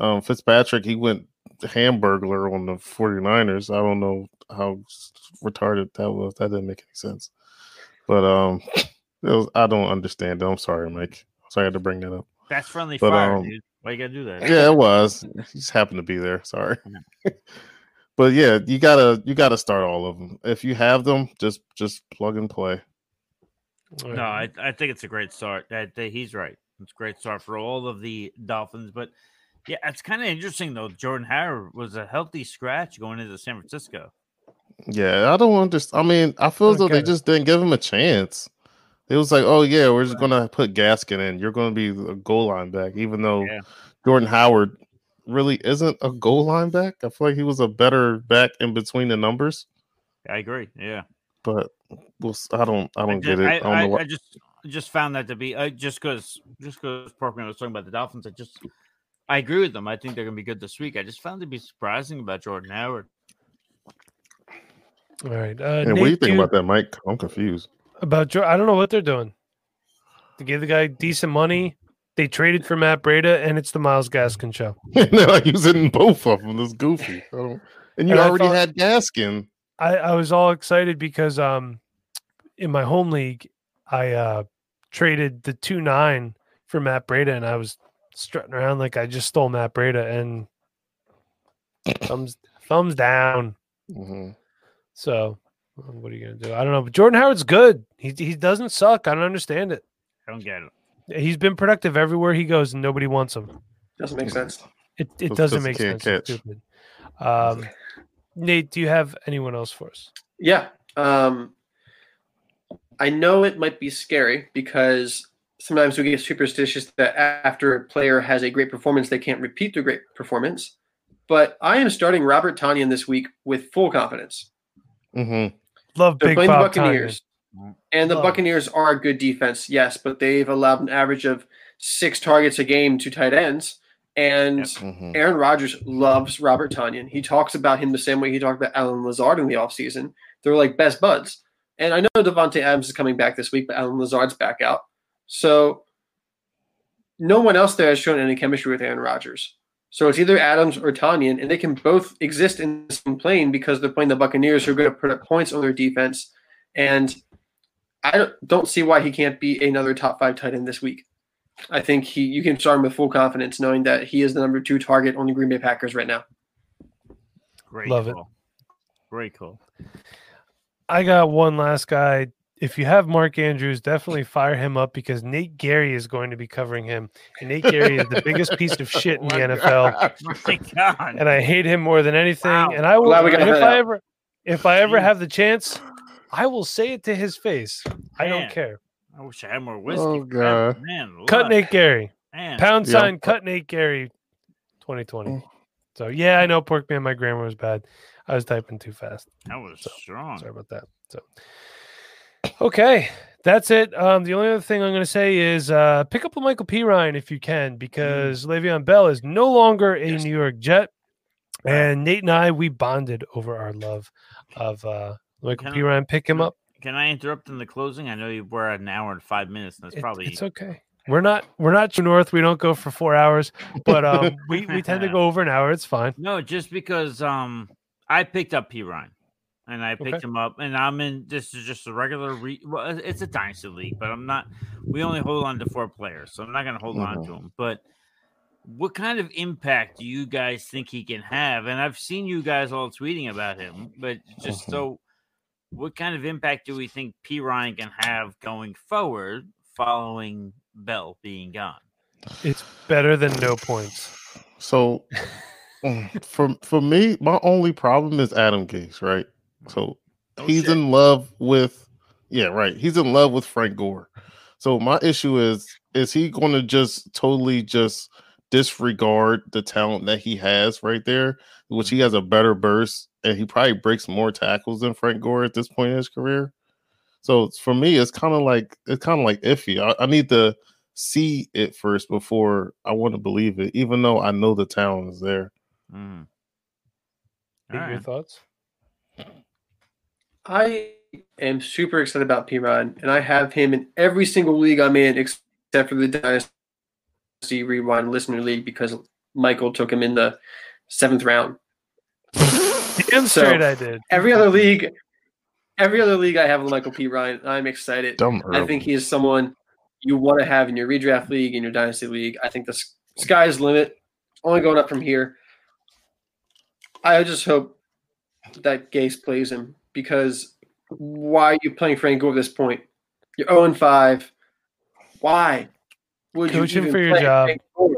Um, Fitzpatrick, he went hamburglar on the 49ers. I don't know how retarded that was. That didn't make any sense. But um, it was, I don't understand it. I'm sorry, Mike. Sorry I had to bring that up. That's friendly But, fire, um, dude. Why you gotta do that? Yeah, it was. He just happened to be there. Sorry. but yeah, you gotta you gotta start all of them. If you have them, just just plug and play. All No. I, I think it's a great start. That, that he's right. It's a great start for all of the Dolphins. But yeah, it's kind of interesting though. Jordan Howard was a healthy scratch going into San Francisco. Yeah, I don't understand. I mean, I feel as though they just didn't give him a chance. It was like, oh yeah, we're just gonna put Gaskin in. You're gonna be a goal line back, even though Yeah. Jordan Howard really isn't a goal line back. I feel like he was a better back in between the numbers. I agree. Yeah, But we'll, I don't I don't ju- get it. I, I, don't I, know what, I just just found that to be uh, just because just because Porkman was talking about the Dolphins. I just I agree with them. I think they're gonna be good this week. I just found it to be surprising about Jordan Howard. All right. Uh, and what do you think about that, Mike? I'm confused. about Joe? I don't know what they're doing. They gave the guy decent money. They traded for Matt Breida, and it's the Myles Gaskin show. and They're like using both of them. That's goofy. I don't- And you And already thought- had Gaskin. I, I was all excited because um in my home league I uh traded the two nine for Matt Breida and I was strutting around like I just stole Matt Breida and thumbs thumbs down. Mhm. So uh, what are you gonna do? I don't know, but Jordan Howard's good. He he doesn't suck. I don't understand it. I don't get it. He's been productive everywhere he goes, and nobody wants him. Doesn't make sense. It it Those doesn't kids make can't sense. It's stupid. Um, Nate, do you have anyone else for us? Yeah. Um, I know it might be scary because sometimes we get superstitious that after a player has a great performance, they can't repeat the great performance. But I am starting Robert Tonyan this week with full confidence. Mm-hmm. Love They're Big playing the Buccaneers, Tonyan. and the Love. Buccaneers are a good defense, yes, but they've allowed an average of six targets a game to tight ends. And Yep. Mm-hmm. Aaron Rodgers loves Robert Tonyan. He talks about him the same way he talked about Allen Lazard in the offseason. They're like best buds. And I know Davante Adams is coming back this week, but Allen Lazard's back out. So no one else there has shown any chemistry with Aaron Rodgers. So it's either Adams or Tonyan, and they can both exist in the same plane because they're playing the Buccaneers who are going to put up points on their defense. And I don't- don't see why he can't be another top five tight end this week. I think he you can start him with full confidence, knowing that he is the number two target on the Green Bay Packers right now. Great Love it. call. Great call. I got one last guy. If you have Mark Andrews, definitely fire him up because Nate Gerry is going to be covering him. And Nate Gerry is the biggest piece of shit in oh the NFL. Oh God. and I hate him more than anything. Wow. And I will, Glad we got and if I ever, if I ever have the chance, I will say it to his face. I don't care. I wish I had more whiskey. Oh, God. Man, Cut Nate Gerry. Man. Pound Yeah. sign. Cut Nate Gerry. 2020. Mm. So yeah, I know Pork Man. My grammar was bad. I was typing too fast. That was So, strong. Sorry about that. So okay. That's it. Um, the only other thing I'm going to say is uh, pick up a Michael Perine if you can, because Le'Veon Bell is no longer a Yes. New York Jet. And Nate and I, we bonded over our love of uh, Michael Can P. I- Ryan. Pick him up. Can I interrupt in the closing? I know you were at an hour and five minutes, and that's It- probably it's okay. We're not we're not true north. We don't go for four hours, but um, we we tend to go over an hour. It's fine. no, just because um I picked up Perine, and I picked Okay. him up, and I'm in. This is just a regular. Re- well, it's a dynasty league, but I'm not. We only hold on to four players, so I'm not going to hold on Mm-hmm. Mhm. to him. But what kind of impact do you guys think he can have? And I've seen you guys all tweeting about him, but just Mm-hmm. Mhm. so, what kind of impact do we think Perine can have going forward, following Bell being gone? It's better than no points. So mm, for for me, my only problem is Adam Gase, right? So No he's shit. in love with yeah, right. He's in love with Frank Gore. So my issue is is he going to just totally just disregard the talent that he has right there, which he has a better burst and he probably breaks more tackles than Frank Gore at this point in his career. So for me, it's kind of like it's kind of like iffy. I, I need to see it first before I want to believe it, even though I know the talent is there. Mhm. Nate, Your thoughts? I am super excited about Perine, and I have him in every single league I'm in except for the Dynasty Rewind Listener League because Michael took him in the seventh round. Damn So- straight I did. Every other league, every other league I have Michael Perine. I'm excited. Dumb I think he is someone you want to have in your redraft league, in your dynasty league. I think the s- sky's the limit. Only going up from here. I just hope that Gase plays him because why are you playing Frank Gore at this point? You're 0 and 5. Why would Coach you him even for your play job. Frank Gore?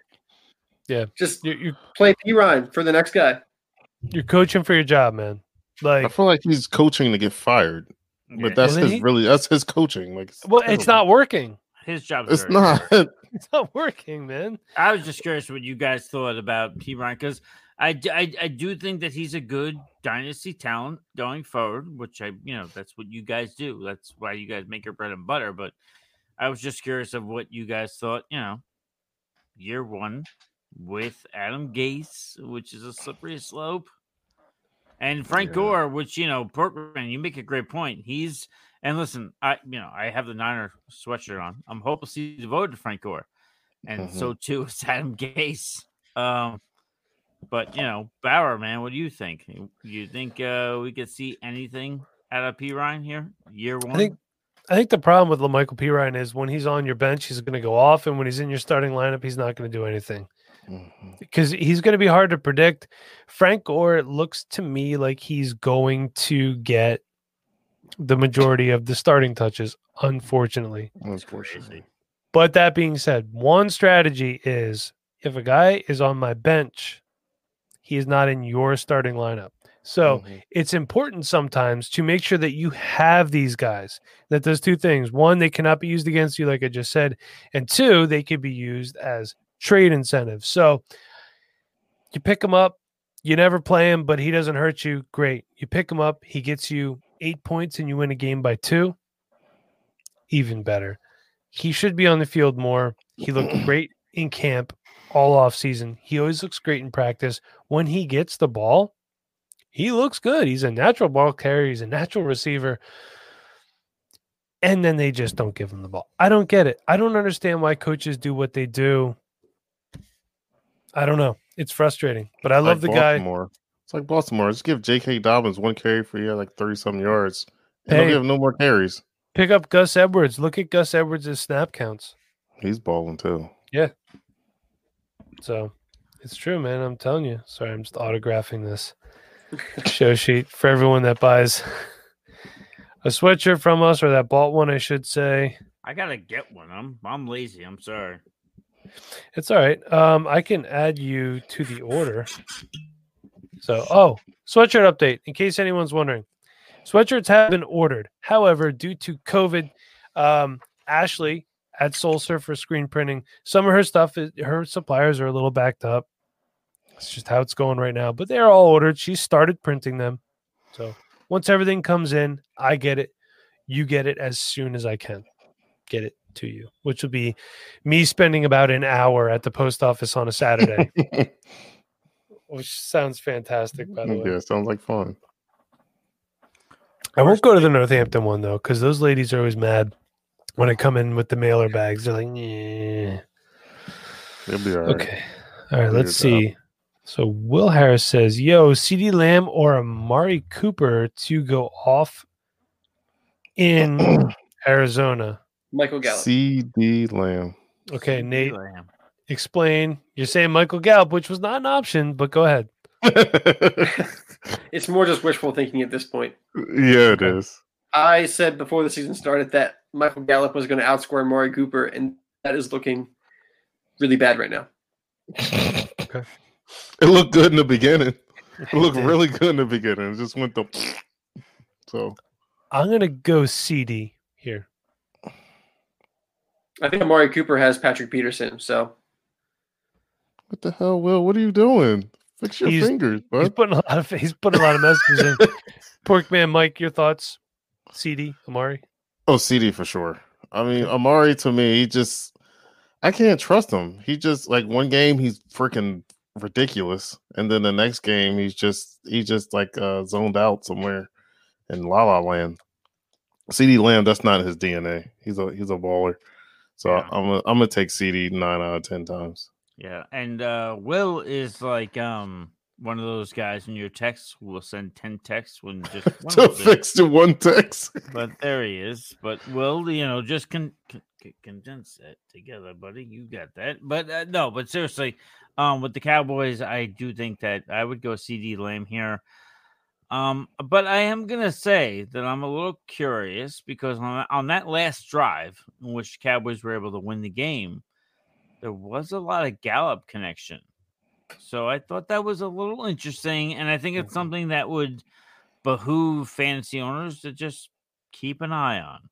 Yeah. Just You're, you're play Perine for the next guy. you're coaching for your job, man. Like I feel like he's coaching to get fired, Yeah. but that's his he- really that's his coaching. Like, well, it's not working. his job. It's not. It's not working, man. I was just curious what you guys thought about Perine because I, I I do think that he's a good dynasty talent going forward, which I you know that's what you guys do. That's why you guys make your bread and butter. But I was just curious of what you guys thought. You know, year one with Adam Gase, which is a slippery slope, and Frank Yeah. Gore, which you know, Porkman. You make a great point. He's and listen, I you know I have the Niner sweatshirt on. I'm hopelessly devoted to Frank Gore, and Mhm. so too is Adam Gase. Um, but you know, Bauer, man, what do you think? You think uh, we could see anything out of Perine here, year one? think- I think the problem with Michael Perine is when he's on your bench, he's going to go off, and when he's in your starting lineup, he's not going to do anything Mhm. because he's going to be hard to predict. Frank Gore, it looks to me like he's going to get the majority of the starting touches, unfortunately. Unfortunately. But that being said, one strategy is if a guy is on my bench, he is not in your starting lineup. So Mhm. it's important sometimes to make sure that you have these guys that does two things. One they cannot be used against you like i just said and two they can be used as trade incentives. So you pick him up you never play him but he doesn't hurt you great. You pick him up he gets you eight points and you win a game by two even better. He should be on the field more. He looked great in camp all off season. He always looks great in practice when he gets the ball he looks good. He's a natural ball carrier. He's a natural receiver. And then they just don't give him the ball. I don't get it. I don't understand why coaches do what they do. I don't know. It's frustrating, but I Like love the guy. It's like Baltimore. Just give J.K. Dobbins one carry for you, like thirty some yards. And Hey. don't give him no more carries. Pick up Gus Edwards. Look at Gus Edwards' snap counts. He's balling too. Yeah. So it's true, man. I'm telling you. Sorry, I'm just autographing this show sheet for everyone that buys a sweatshirt from us or that bought one, I should say. I gotta get one. I'm I'm lazy. I'm sorry. It's all right. Um, I can add you to the order. So, oh, sweatshirt update. In case anyone's wondering, sweatshirts have been ordered. However, due to COVID, um, Ashley at Soul Surfer Screen Printing, some of her stuff, is, her suppliers are a little backed up. It's just how it's going right now. But they're all ordered. She started printing them. So once everything comes in, I get it. You get it as soon as I can. Get it to you, which will be me spending about an hour at the post office on a Saturday, which sounds fantastic, by the way. yeah, sounds like fun. I won't go to the Northampton one though, because those ladies are always mad when I come in with the mailer bags. They're like, yeah. It'll be all right. Okay. All right, let's see. So Will Harris says, Yo, CeeDee Lamb or Amari Cooper to go off in Arizona. Michael Gallup. CeeDee Lamb. Okay, Nate, Lamb. explain. You're saying Michael Gallup, which was not an option, but go ahead. it's more just wishful thinking at this point. yeah, it is. I said before the season started that Michael Gallup was going to outscore Amari Cooper, and that is looking really bad right now. It looked good in the beginning. It looked did. really good in the beginning. It just went the so I'm gonna go CeeDee here. I think Amari Cooper has Patrick Peterson, so what the hell, Will? What are you doing? Fix your He's- fingers, He's putting a lot of he's putting a lot of messages in. Porkman Mike, your thoughts? CeeDee Amari. Oh, CeeDee for sure. I mean, Amari to me, he just I can't trust him. He just like one game he's freaking ridiculous, and then the next game he's just he just like uh zoned out somewhere in La La Land. CeeDee Lamb, that's not his DNA. He's a he's a baller. So Yeah. I'm gonna I'm gonna take CeeDee nine out of ten times. Yeah, and uh Will is like um one of those guys in your texts who will send ten texts when just one to fix the one text. But there he is. But Will, you know, just con- con- condense it together, buddy. You got that. But uh, no, but seriously, um, with the Cowboys, I do think that I would go CeeDee Lamb here. Um, but I am gonna say that I'm a little curious because on on that last drive in which the Cowboys were able to win the game, there was a lot of Gallup connection. So I thought that was a little interesting, and I think it's something that would behoove fantasy owners to just keep an eye on.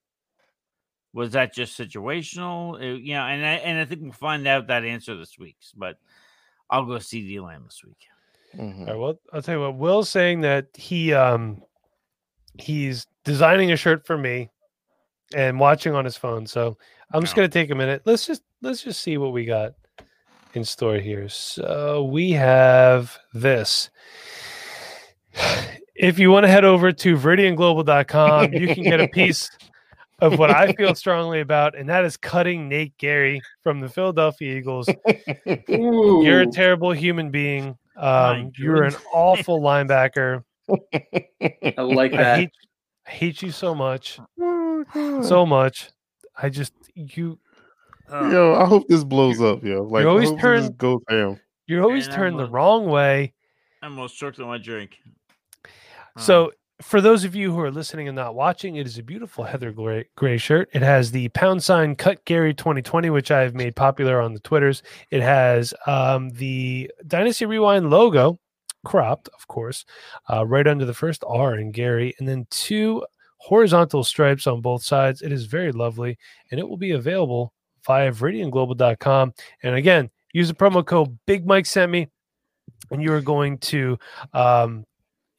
Was that just situational? Uh, you know, and I and I think we'll find out that answer this week. But I'll go CeeDee Lamb this week. Mhm. All right, well, I'll tell you what. Will's saying that he um he's designing a shirt for me and watching on his phone. So I'm just No. gonna take a minute. Let's just let's just see what we got in store here. So we have this. If you want to head over to veridianglobal.com, you can get a piece of what I feel strongly about, and that is cutting Nate Gerry from the Philadelphia Eagles. Ooh. You're a terrible human being. Um, you're an awful linebacker. I like I that. hate, I hate you so much, Oh, so much. I just you. Uh, yo, I hope this blows up, yo. Like, always I turn- this goes ham. You're always And I'm turned the a- wrong way. I'm almost choked on my drink. So, for those of you who are listening and not watching, it is a beautiful heather gray, gray shirt. It has the pound sign cut Gerry 2020, which I've made popular on the Twitters. It has um, the Dynasty Rewind logo cropped, of course, uh, right under the first R in Gerry, and then two horizontal stripes on both sides. It is very lovely, and it will be available via ViridianGlobal.com. And again, use the promo code Big Mike sent me, and you are going to um,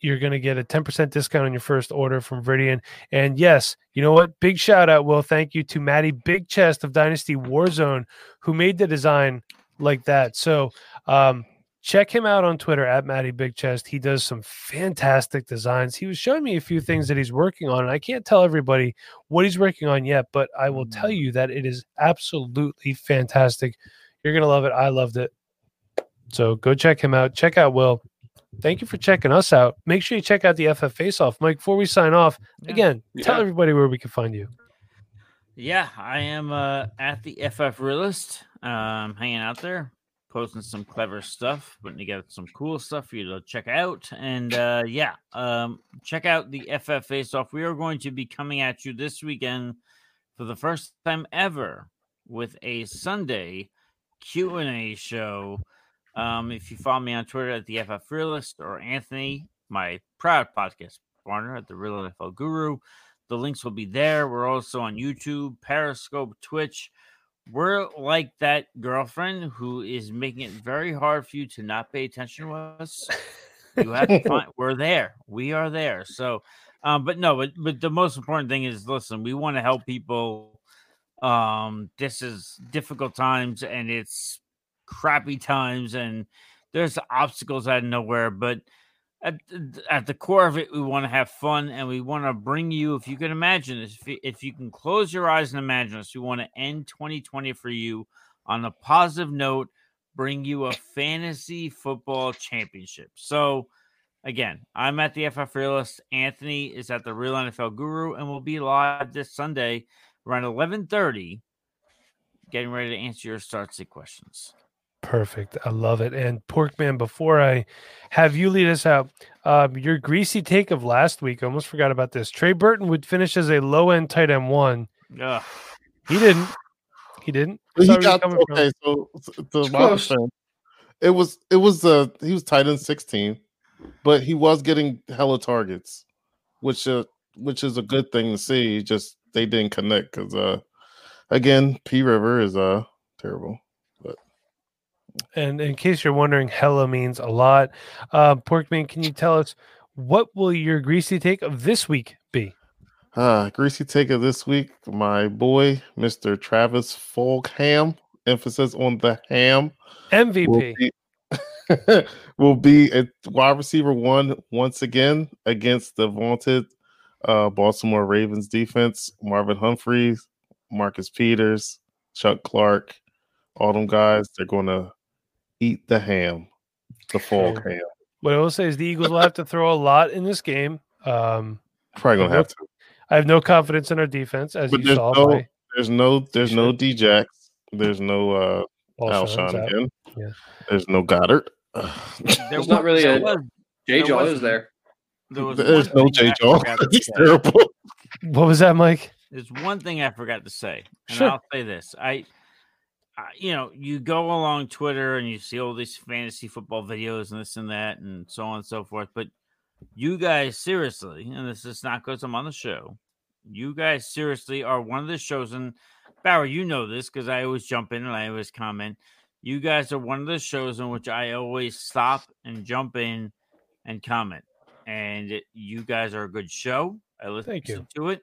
you're going to get a 10% discount on your first order from Viridian. And yes, you know what? Big shout out, Will. Thank you to Maddie Big Chest of Dynasty Warzone, who made the design like that. So um, check him out on Twitter at Maddie Big Chest. He does some fantastic designs. He was showing me a few things that he's working on, and I can't tell everybody what he's working on yet, but I will tell you that it is absolutely fantastic. You're going to love it. I loved it. So go check him out. Check out Will thank you for checking us out. Make sure you check out the FF Face Off. Mike, before we sign off, Yeah. again, tell everybody where we can find you. Yeah, I am uh, at the FF Realist, um, hanging out there, posting some clever stuff, putting together some cool stuff for you to check out. And uh, yeah, um, check out the FF Face Off. We are going to be coming at you this weekend for the first time ever with a Sunday Q and A show. Um, if you follow me on Twitter at the FF Realist or Anthony, my proud podcast partner at the Real NFL Guru, the links will be there. We're also on YouTube, Periscope, Twitch. We're like that girlfriend who is making it very hard for you to not pay attention to us. You have to find we're there. We are there. So um, but no, but but the most important thing is listen, we want to help people. Um, this is difficult times and it's crappy times and there's obstacles out of nowhere, but at, at the core of it, we want to have fun and we want to bring you, if you can imagine this, if you, if you can close your eyes and imagine this, we want to end 2020 for you on a positive note, bring you a fantasy football championship. So, again, I'm at the FF Realist. Anthony is at the Real NFL Guru, and we'll be live this Sunday around 11:30, getting ready to answer your start sit questions. Perfect. I love it. And Porkman, before I have you lead us out, um, your greasy take of last week, I almost forgot about this. Trey Burton would finish as a low end tight end one. Ugh. He didn't. He didn't. He Sorry, you're got coming from. okay. So to It's my close. understanding, it was it was uh he was tight end sixteen, but he was getting hella targets, which uh which is a good thing to see. Just they didn't connect because uh again P River is uh terrible. And in case you're wondering, hella means a lot. Uh, Porkman, can you tell us what will your greasy take of this week be? Uh greasy take of this week, my boy Mr. Travis Fulgham. Emphasis on the ham. will MVP. be, will be a wide receiver one once again against the vaunted uh, Baltimore Ravens defense. Marvin Humphreys, Marcus Peters, Chuck Clark, all them guys. They're going to eat the ham, the fall ham. What I will say is the Eagles will have to throw a lot in this game. Um, Probably going to have to. I have no confidence in our defense, as But you there's saw no, by there's no, there's no should. Djax. There's no uh, Alshon's Alshon again. Yeah. There's no Goedert. There's not really there a- Jay There Jaw is there. there was There's no thing J. I Jaw. forgot to It's say. terrible. What was that, Mike? There's one thing I forgot to say, and Sure. I'll say this: I, I, Uh, you know, you go along Twitter and you see all these fantasy football videos and this and that and so on and so forth. But you guys, seriously, and this is not because I'm on the show. You guys seriously are one of the shows, and Barry, you know this because I always jump in and I always comment. You guys are one of the shows in which I always stop and jump in and comment. And it, you guys are a good show. I listen Thank you. to it.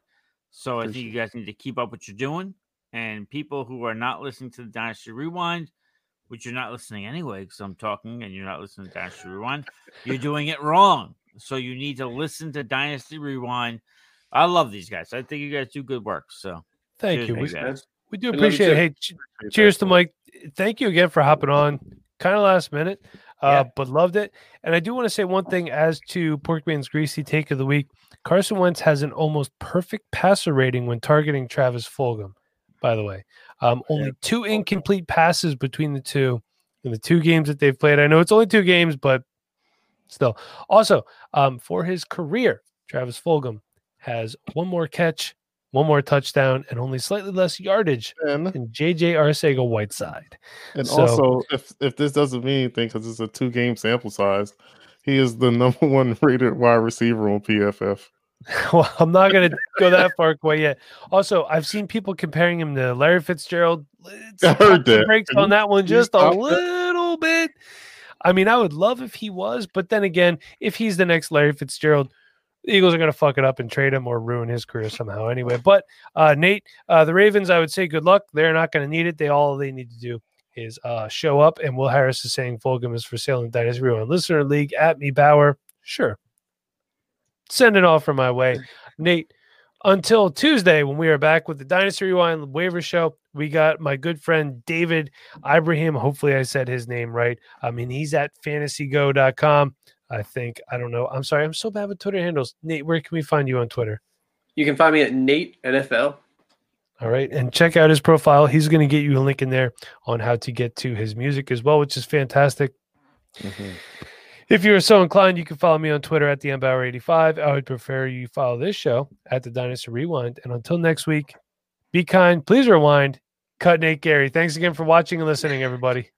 So I think you guys need to keep up what you're doing. And people who are not listening to the Dynasty Rewind, which you're not listening anyway, because I'm talking and you're not listening to Dynasty Rewind, you're doing it wrong. So you need to listen to Dynasty Rewind. I love these guys. I think you guys do good work. So Thank cheers, you. We, guys. we do I love you appreciate it. Hey, ch- cheers to Mike. Thank you again for hopping on. Kind of last minute, uh, Yeah. but loved it. And I do want to say one thing as to Porkman's greasy take of the week. Carson Wentz has an almost perfect passer rating when targeting Travis Fulgham. By the way, um, only two incomplete passes between the two in the two games that they've played. I know it's only two games, but still. Also, um, for his career, Travis Fulgham has one more catch, one more touchdown, and only slightly less yardage And, than JJ Arcega Whiteside. and So- also, if if this doesn't mean anything because it's a two game sample size, He is the number one rated wide receiver on PFF. well, I'm not going to go that far away yet. Also, I've seen people comparing him to Larry Fitzgerald. Let's I heard that. Can on that one just a little bit. I mean, I would love if he was, but then again, if he's the next Larry Fitzgerald, the Eagles are going to fuck it up and trade him or ruin his career somehow anyway. But uh, Nate, uh, the Ravens, I would say good luck. They're not going to need it. They all they need to do is uh, show up. And Will Harris is saying Fulgham is for sale in Dynasty Rewind Listener League at me Bauer. Sure, send an offer my way, Nate. Until Tuesday, when we are back with the Dynasty Rewind waiver show, we got my good friend David Ibrahim. Hopefully, I said his name right. I mean, he's at fantasygo.com. I think. I don't know. I'm sorry. I'm so bad with Twitter handles. Nate, where can we find you on Twitter? You can find me at Nate NFL. All right. And check out his profile. He's going to get you a link in there on how to get to his music as well, which is fantastic. Mhm. If you're so inclined, you can follow me on Twitter at the Embauer85. I would prefer you follow this show at the Dynasty Rewind. And until next week, be kind. Please rewind. Cut Nate Gerry. Thanks again for watching and listening, everybody.